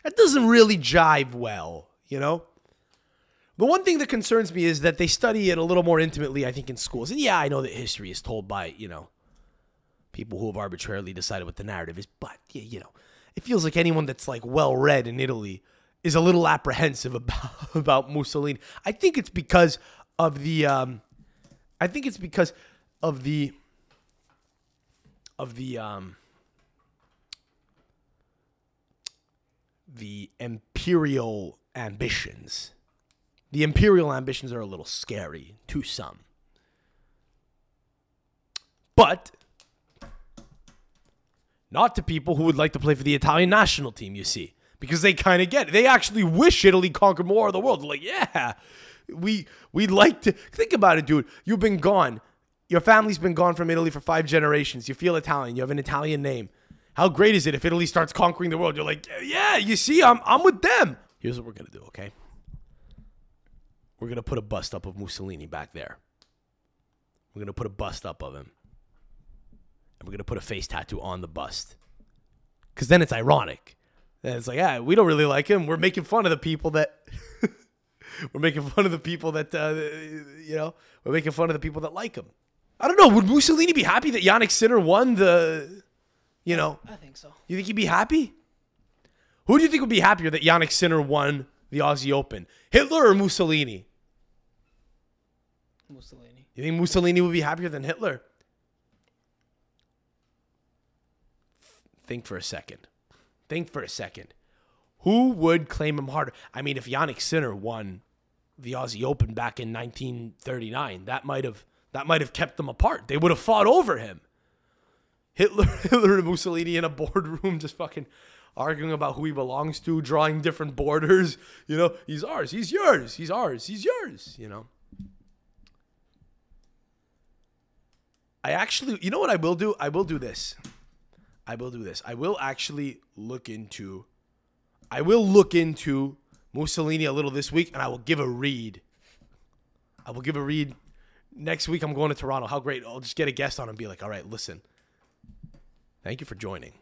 Speaker 1: That doesn't really jive well, you know? The one thing that concerns me is that they study it a little more intimately, I think, in schools. And yeah, I know that history is told by, you know, people who have arbitrarily decided what the narrative is, but, you know, it feels like anyone that's like well read in Italy is a little apprehensive [LAUGHS] about, about Mussolini. I think it's because of the, um, I think it's because of the, of the, um, the imperial ambitions. The imperial ambitions are a little scary to some. But not to people who would like to play for the Italian national team, you see. Because they kind of get it. They actually wish Italy conquered more of the world. Like, yeah, we we'd like to think about it, dude. You've been gone. Your family's been gone from Italy for five generations. You feel Italian. You have an Italian name. How great is it if Italy starts conquering the world? You're like, yeah, you see, I'm I'm with them. Here's what we're gonna do, okay? We're gonna put a bust up of Mussolini back there. We're gonna put a bust up of him. and we're gonna put a face tattoo on the bust. Cause then it's ironic. Then it's like, yeah, we don't really like him. We're making fun of the people that [LAUGHS] we're making fun of the people that uh, you know, we're making fun of the people that like him. I don't know. Would Mussolini be happy that Jannik Sinner won the you know,
Speaker 2: I think so.
Speaker 1: you think he'd be happy? Who do you think would be happier that Jannik Sinner won the Aussie Open? Hitler or Mussolini?
Speaker 2: Mussolini.
Speaker 1: You think Mussolini would be happier than Hitler? Think for a second. Think for a second. Who would claim him harder? I mean, if Jannik Sinner won the Aussie Open back in 1939, that might have that might have kept them apart. They would have fought over him. Hitler, [LAUGHS] Hitler and Mussolini in a boardroom just fucking arguing about who he belongs to, drawing different borders. You know, he's ours, he's yours, he's ours, he's yours. You know. I actually, you know what I will do? I will do this. I will do this. I will actually look into, I will look into Mussolini a little this week, and I will give a read. I will give a read next week. I'm going to Toronto. How great! I'll just get a guest on and be like, all right, listen. Thank you for joining.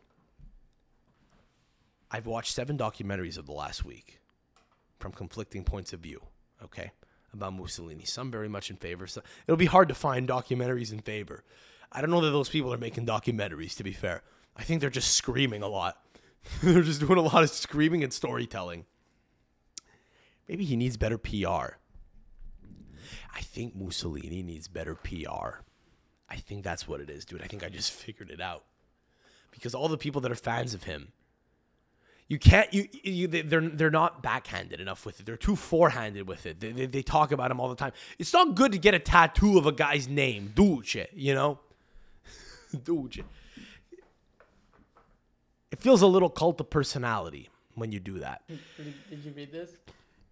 Speaker 1: I've watched seven documentaries of the last week from conflicting points of view. Okay, about Mussolini. Some very much in favor. So it'll be hard to find documentaries in favor. I don't know that those people are making documentaries. To be fair, I think they're just screaming a lot. [LAUGHS] they're just doing a lot of screaming and storytelling. Maybe he needs better PR. I think Mussolini needs better PR. I think that's what it is, dude. I think I just figured it out. Because all the people that are fans of him, you can't you, you they- they're they're not backhanded enough with it. They're too forehanded with it. They, they, they talk about him all the time. It's not good to get a tattoo of a guy's name, Duce, you know? [LAUGHS] Duce. It feels a little cult of personality when you do that.
Speaker 2: Did, did you read this?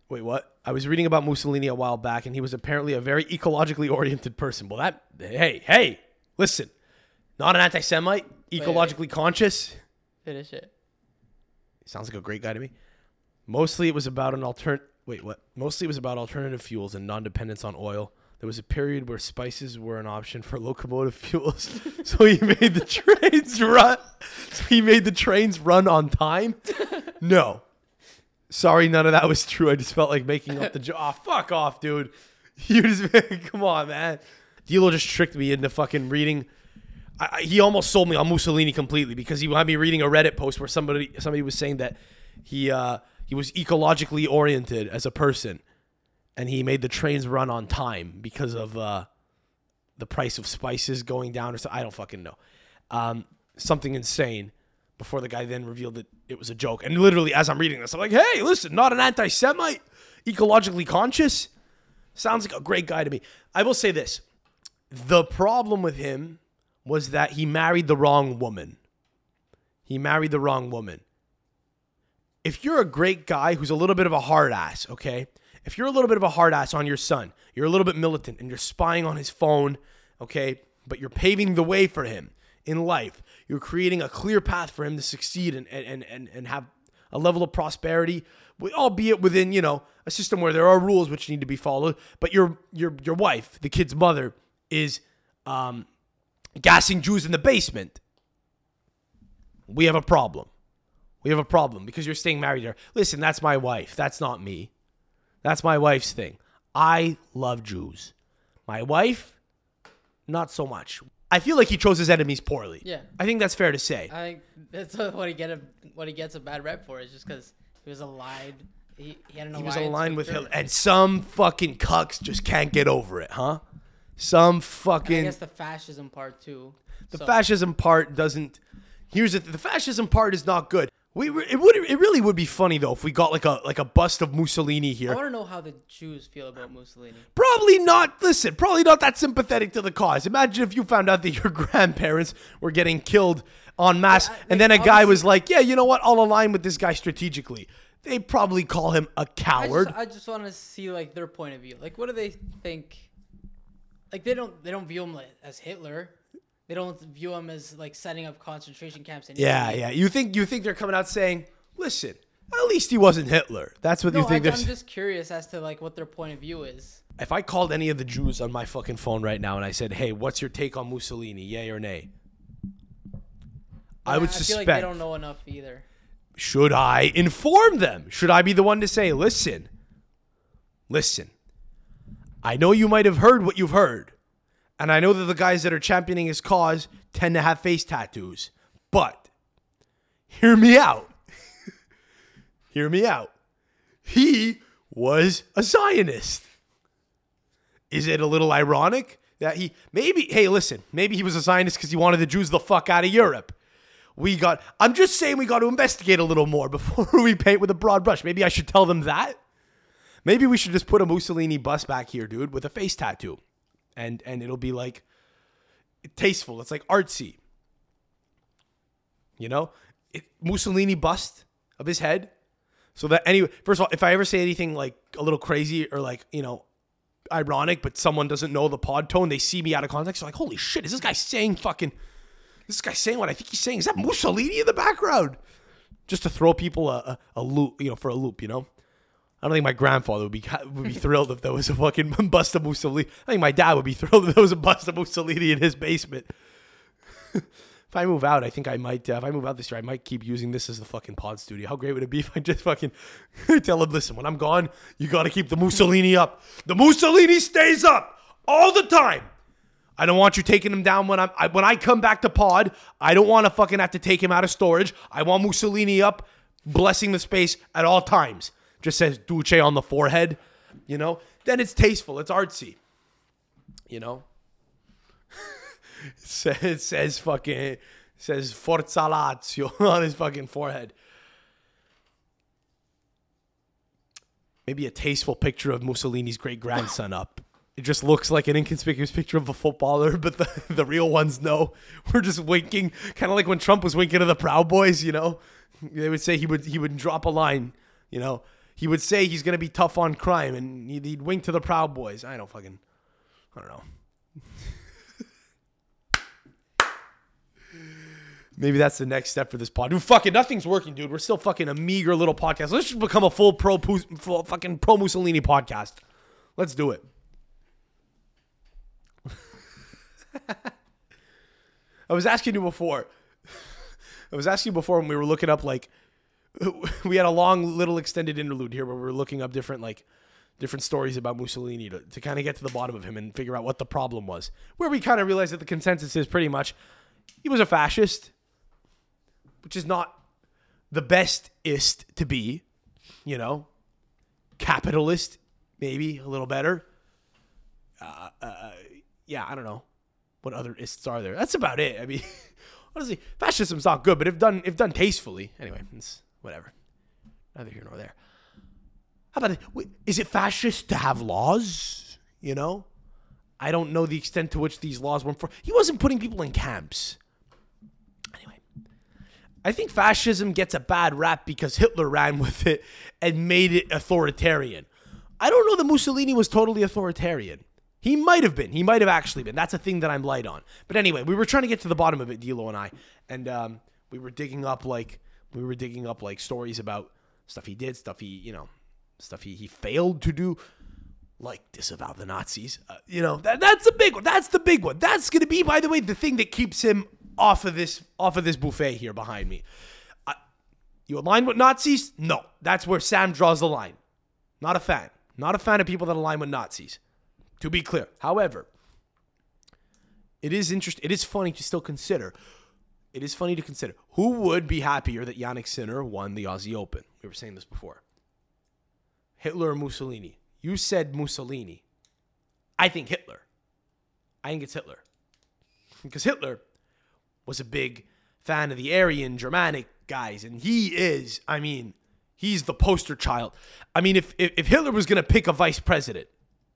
Speaker 1: Wait, what? I was reading about Mussolini a while back, and he was apparently a very ecologically oriented person. Well, that hey, hey, listen, not an anti-Semite, ecologically conscious.
Speaker 2: Finish it.
Speaker 1: Sounds like a great guy to me. Mostly, it was about an altern. Wait, what? Mostly, it was about alternative fuels and non-dependence on oil. There was a period where spices were an option for locomotive fuels, [LAUGHS] so he made the trains run. So he made the trains run on time. No, sorry, none of that was true. I just felt like making up the joke. Oh, fuck off, dude. [LAUGHS] You just [LAUGHS] come on, man. Dilo just tricked me into fucking reading. I- he almost sold me on Mussolini completely because he had me reading a Reddit post where somebody somebody was saying that he uh, he was ecologically oriented as a person, and he made the trains run on time because of uh, the price of spices going down or so. I don't fucking know. Um, something insane. Before the guy then revealed that it was a joke, and literally as I'm reading this, I'm like, "Hey, listen, not an anti-Semite, ecologically conscious." Sounds like a great guy to me. I will say this: the problem with him was that he married the wrong woman. He married the wrong woman. If you're a great guy who's a little bit of a hard ass, okay? If you're a little bit of a hard ass on your son, you're a little bit militant and you're spying on his phone, okay? But you're paving the way for him in life. You're creating a clear path for him to succeed and and and, and have a level of prosperity, albeit within, you know, a system where there are rules which need to be followed. But your your your wife, the kid's mother, is um, gassing Jews in the basement. We have a problem. We have a problem because you're staying married there. Listen, that's my wife. That's not me. That's my wife's thing. I love Jews. My wife, not so much. I feel like he chose his enemies poorly.
Speaker 2: Yeah.
Speaker 1: I think that's fair to say.
Speaker 2: I think that's [LAUGHS] what he get a what he gets a bad rep for is just because he was aligned. He, he had an
Speaker 1: He was aligned with. Hitler. And some fucking cucks just can't get over it, huh? Some fucking.
Speaker 2: I
Speaker 1: fucking.
Speaker 2: guess the fascism part too.
Speaker 1: The
Speaker 2: So-
Speaker 1: fascism part doesn't. Here's the, the fascism part is not good. We re- it would it really would be funny though if we got like a like a bust of Mussolini here.
Speaker 2: I want to know how the Jews feel about Mussolini.
Speaker 1: Probably not. Listen, probably not that sympathetic to the cause. Imagine if you found out that your [LAUGHS] grandparents were getting killed en masse,
Speaker 2: Yeah, I-
Speaker 1: and then a guy was like, "Yeah, you know what? I'll align with this guy strategically." They probably call him a coward.
Speaker 2: just, I just want to see like their point of view. Like, what do they think? Like, they don't they don't view him as Hitler. They don't view him as like setting up concentration camps. In
Speaker 1: yeah, yeah. You think you think they're coming out saying, "Listen, at least he wasn't Hitler." That's what
Speaker 2: No,
Speaker 1: you think.
Speaker 2: I'm
Speaker 1: they're
Speaker 2: just curious as to like what their point of view is.
Speaker 1: If I called any of the Jews on my fucking phone right now and I said, "Hey, what's your take on Mussolini? Yay or nay?" I would
Speaker 2: I
Speaker 1: suspect.
Speaker 2: feel like they don't know enough either.
Speaker 1: Should I inform them? Should I be the one to say, listen, listen, I know you might have heard what you've heard. And I know that the guys that are championing his cause tend to have face tattoos. But hear me out. [LAUGHS] hear me out. He was a Zionist. Is it a little ironic that he maybe, hey, listen, maybe he was a Zionist because he wanted the Jews the fuck out of Europe? We got, I'm just saying we got to investigate a little more [LAUGHS] before we paint with a broad brush. Maybe I should tell them that. Maybe we should just put a Mussolini bust back here, dude, with a face tattoo. And and it'll be like tasteful. It's like artsy. You know? It, Mussolini bust of his head. So that anyway, first of all, if I ever say anything like a little crazy or like, you know, ironic, but someone doesn't know the pod tone, they see me out of context, they're like, holy shit, is this guy saying fucking this guy saying what I think he's saying? Is that Mussolini in the background? Just to throw people a, a, a loop, you know, for a loop, you know? I don't think my grandfather would be would be thrilled if there was a fucking [LAUGHS] bust of Mussolini. I think my dad would be thrilled if there was a bust of Mussolini in his basement. [LAUGHS] if I move out, I think I might. Uh, if I move out this year, I might keep using this as the fucking pod studio. How great would it be if I just fucking [LAUGHS] tell him, listen, when I'm gone, you got to keep the Mussolini up. The Mussolini stays up all the time. I don't want you taking him down when I'm I, when I come back to pod. I don't want to fucking have to take him out of storage. I want Mussolini up, blessing the space at all times. Just says Duce on the forehead, you know. Then it's tasteful. It's artsy, you know. [LAUGHS] it, says, it says fucking it says Forza Lazio [LAUGHS] on his fucking forehead. Maybe a tasteful picture of Mussolini's great grandson up. It just looks like an inconspicuous picture of a footballer, [LAUGHS] but the, the real ones know. We're just winking, kind of like when Trump was winking to the Proud Boys, you know. They would say he would he would drop a line, you know. He would say he's gonna be tough on crime, and he'd, he'd wink to the Proud Boys. I don't fucking, I don't know. [LAUGHS] Maybe that's the next step for this pod. Dude, fucking nothing's working, dude. We're still fucking a meager little podcast. Let's just become a full pro, full fucking pro Mussolini podcast. Let's do it. [LAUGHS] I was asking you before. [LAUGHS] I was asking you before when we were looking up like [LAUGHS] we had a long little extended interlude here where we were looking up different like different stories about Mussolini to, to kind of get to the bottom of him and figure out what the problem was. Where we kind of realized that the consensus is pretty much he was a fascist, which is not the bestest to be, you know, capitalist maybe a little better. Uh, uh, yeah, I don't know what other ists are there. That's about it. I mean, [LAUGHS] honestly, fascism's not good, but if done if done tastefully, anyway, it's whatever. Neither here nor there. How about it? Is it fascist to have laws? You know, I don't know the extent to which these laws were for. He wasn't putting people in camps. Anyway, I think fascism gets a bad rap because Hitler ran [LAUGHS] with it and made it authoritarian. I don't know that Mussolini was totally authoritarian. He might have been. He might have actually been. That's a thing that I'm light on. But anyway, we were trying to get to the bottom of it, Dilo and I, and um, we were digging up like we were digging up like stories about stuff he did, stuff he you know, stuff he he failed to do, like disavow the Nazis. Uh, you know that that's the big one. That's the big one. That's gonna be, by the way, the thing that keeps him off of this off of this buffet here behind me. I, you align with Nazis? No, that's where Sam draws the line. Not a fan. Not a fan of people that align with Nazis. To be clear. However, it is interesting. It is funny to still consider. It is funny to consider who would be happier that Jannik Sinner won the Aussie Open. We were saying this before. Hitler or Mussolini? You said Mussolini. I think Hitler. I think it's Hitler. Because Hitler was a big fan of the Aryan Germanic guys, and he is, I mean, he's the poster child. I mean, if if, if Hitler was gonna pick a vice president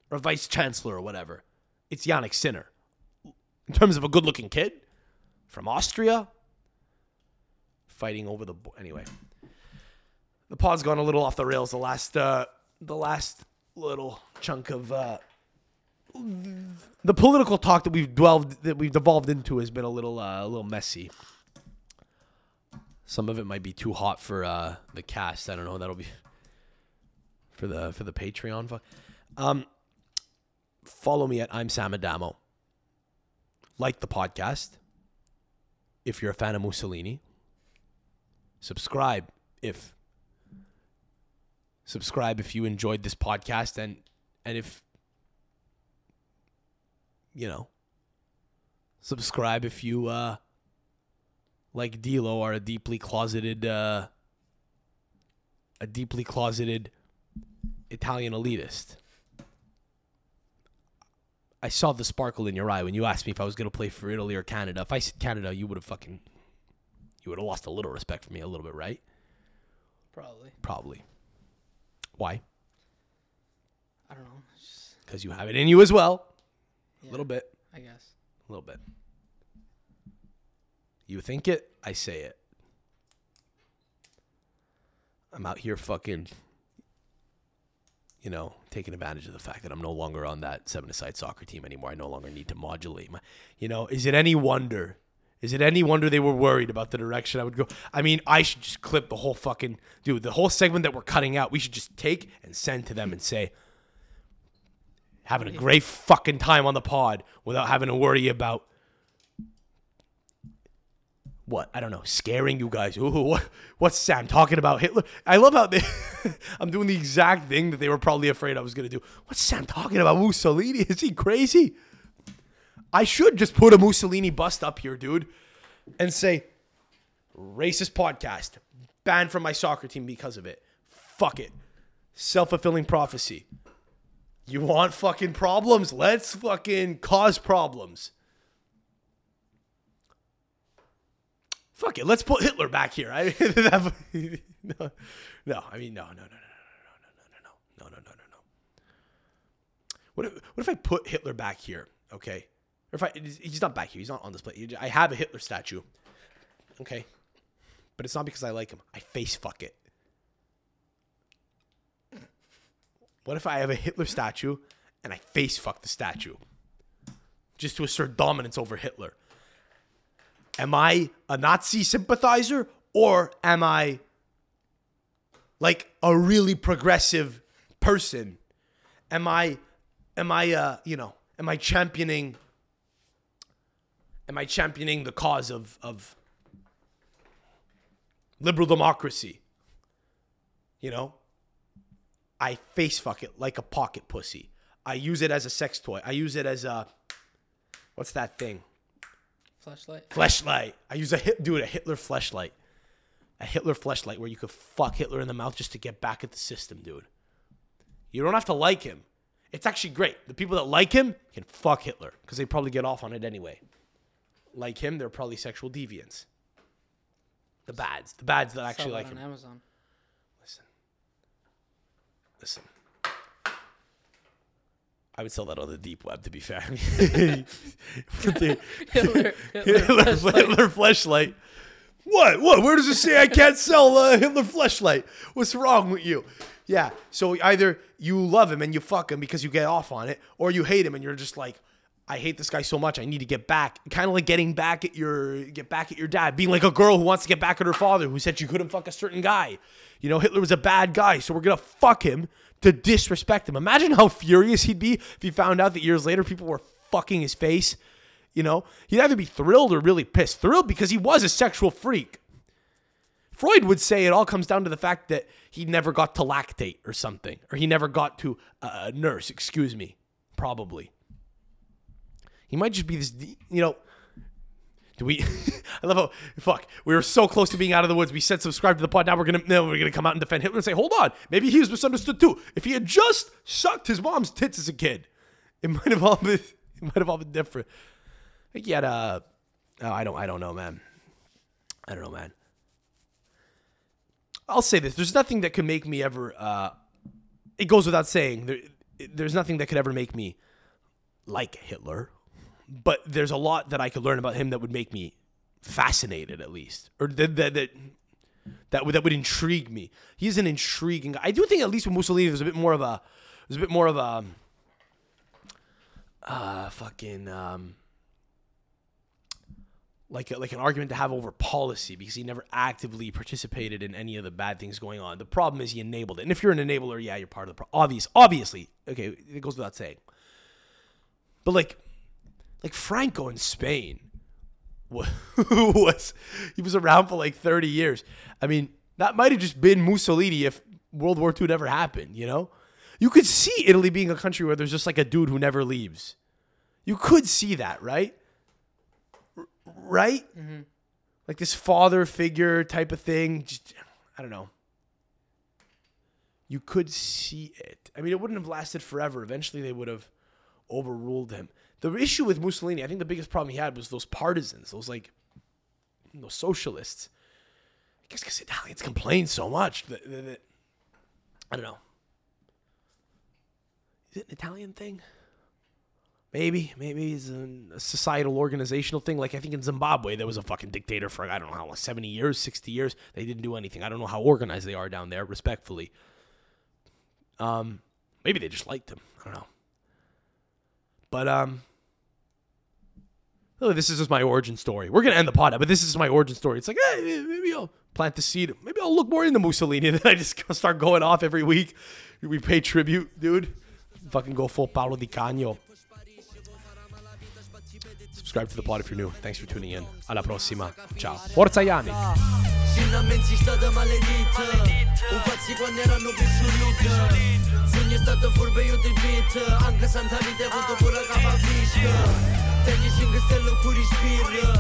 Speaker 1: or a vice chancellor or whatever, it's Jannik Sinner. In terms of a good-looking kid from Austria, fighting over the bo- anyway. The pod's gone a little off the rails. The last uh, the last little chunk of uh, the political talk that we've dwelled that we've devolved into has been a little uh, a little messy. Some of it might be too hot for uh, the cast. I don't know. That'll be for the for the Patreon. Um, follow me at I'm Sam Adamo. Like the podcast. If you're a fan of Mussolini. Subscribe if subscribe if you enjoyed this podcast and and if you know subscribe if you uh like D'Lo are a deeply closeted uh a deeply closeted Italian elitist. I saw the sparkle in your eye when you asked me if I was going to play for Italy or Canada. If I said Canada, you would have fucking you would have lost a little respect for me a little bit, right?
Speaker 2: Probably.
Speaker 1: Probably. Why?
Speaker 2: I don't know. It's just,
Speaker 1: Because you have it in you as well.
Speaker 2: yeah,
Speaker 1: A little bit.
Speaker 2: I guess.
Speaker 1: A little bit. You think it, I say it. I'm out here fucking, you know, taking advantage of the fact that I'm no longer on that seven aside soccer team anymore. I no longer need to modulate my, you know, is it any wonder? Is it any wonder they were worried about the direction I would go? I mean, I should just clip the whole fucking, dude, the whole segment that we're cutting out, we should just take and send to them and say, having a great fucking time on the pod without having to worry about what I don't know, scaring you guys. Ooh, [LAUGHS] what, what's Sam talking about Hitler? I love how they. [LAUGHS] I'm doing the exact thing that they were probably afraid I was gonna do. What's Sam talking about? Mussolini? [LAUGHS] Is he crazy? I should just put a Mussolini bust up here, dude, and say, racist podcast, banned from my soccer team because of it. Fuck it. Self fulfilling prophecy. You want fucking problems? Let's fucking cause problems. Fuck it. Let's put Hitler back here. I, no, no, I mean, no, no, no, no, no, no, no, no, no, no, no, no, no. What if, what if I put Hitler back here? Okay. Or if I, he's not back here. He's not on display. I have a Hitler statue. Okay. But it's not because I like him. I face fuck it. What if I have a Hitler statue and I face fuck the statue? Just to assert dominance over Hitler. Am I a Nazi sympathizer or am I like a really progressive person? Am I am I uh, you know, am I championing am I championing the cause of of liberal democracy? You know? I face fuck it like a pocket pussy. I use it as a sex toy. I use it as a what's that thing?
Speaker 2: Flashlight.
Speaker 1: Fleshlight. I use a hit, dude, a Hitler fleshlight. A Hitler fleshlight where you could fuck Hitler in the mouth just to get back at the system, dude. You don't have to like him. It's actually great. The people that like him can fuck Hitler because they probably get off on it anyway. Like him, they're probably sexual deviants. The bads, the bads that actually
Speaker 2: Sell
Speaker 1: like
Speaker 2: that
Speaker 1: him.
Speaker 2: on Amazon.
Speaker 1: Listen. Listen. I would sell that on the deep web, to be fair. [LAUGHS] [LAUGHS]
Speaker 2: Hitler,
Speaker 1: Hitler, [LAUGHS]
Speaker 2: Hitler flashlight.
Speaker 1: Hitler fleshlight. What? What? Where does it say I can't sell uh, Hitler fleshlight? What's wrong with you? Yeah. So either you love him and you fuck him because you get off on it, or you hate him and you're just like, I hate this guy so much. I need to get back. Kind of like getting back at your get back at your dad, being like a girl who wants to get back at her father who said she couldn't fuck a certain guy. You know, Hitler was a bad guy, so we're gonna fuck him to disrespect him. Imagine how furious he'd be if he found out that years later people were fucking his face. You know, he'd either be thrilled or really pissed. Thrilled because he was a sexual freak. Freud would say it all comes down to the fact that he never got to lactate or something, or he never got to uh, nurse, excuse me, probably. He might just be this, you know. Do we? [LAUGHS] I love how fuck. We were so close to being out of the woods. We said subscribe to the pod. Now we're gonna no, we're gonna come out and defend Hitler and say, hold on, maybe he was misunderstood too. If he had just sucked his mom's tits as a kid, it [LAUGHS] might have all been it might have all been different. I think he had a. Oh, I don't. I don't know, man. I don't know, man. I'll say this: there's nothing that could make me ever. Uh, it goes without saying. There, there's nothing that could ever make me like Hitler, but there's a lot that I could learn about him that would make me fascinated, at least, or that that that that would that would intrigue me. He's an intriguing guy. I do think at least with Mussolini, there's a bit more of a there's a bit more of a uh fucking um like a, like an argument to have over policy because he never actively participated in any of the bad things going on. The problem is he enabled it, and if you're an enabler, yeah, you're part of the problem. Obvious, obviously, okay, it goes without saying. But like, like Franco in Spain, [LAUGHS] was he was around for like 30 years. I mean, that might have just been Mussolini if World War II never happened, you know? You could see Italy being a country where there's just like a dude who never leaves. You could see that, right? R- right? Mm-hmm. Like this father figure type of thing. Just, I don't know. You could see it. I mean, it wouldn't have lasted forever. Eventually, they would have overruled him. The issue with Mussolini, I think the biggest problem he had was those partisans, those like those socialists. I guess because Italians complain so much that, that- that- I don't know. Is it an Italian thing? Maybe, maybe it's a societal organizational thing. Like I think in Zimbabwe, there was a fucking dictator for I don't know how long, seventy years, sixty years. They didn't do anything. I don't know how organized they are down there. Respectfully, um, maybe they just liked him. I don't know. But um, oh, this is just my origin story. We're gonna end the pod, but this is my origin story. It's like, hey, maybe I'll plant the seed. Maybe I'll look more into Mussolini. [LAUGHS] Then I just start going off every week. We pay tribute, dude. Fucking go full Paolo Di Canio. Subscribe to the pod if you're new. Thanks for tuning in. Alla prossima. Ciao. Forza Yannick.
Speaker 3: Finalmente si stata maledita Un fazzi quando erano solita Sogni è stato furbo io ti beat Anche Santa Vita ha avuto pure capa fisca Tegli 5 stelle pure spirra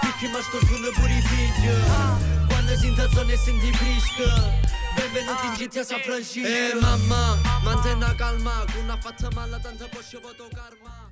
Speaker 3: Picchi ma sto suono pure i figli Quando si intazzone e senti fresca Benvenuti in GTA San Francisco Eh mamma, mantenna calma Che una fatta male tanta voto karma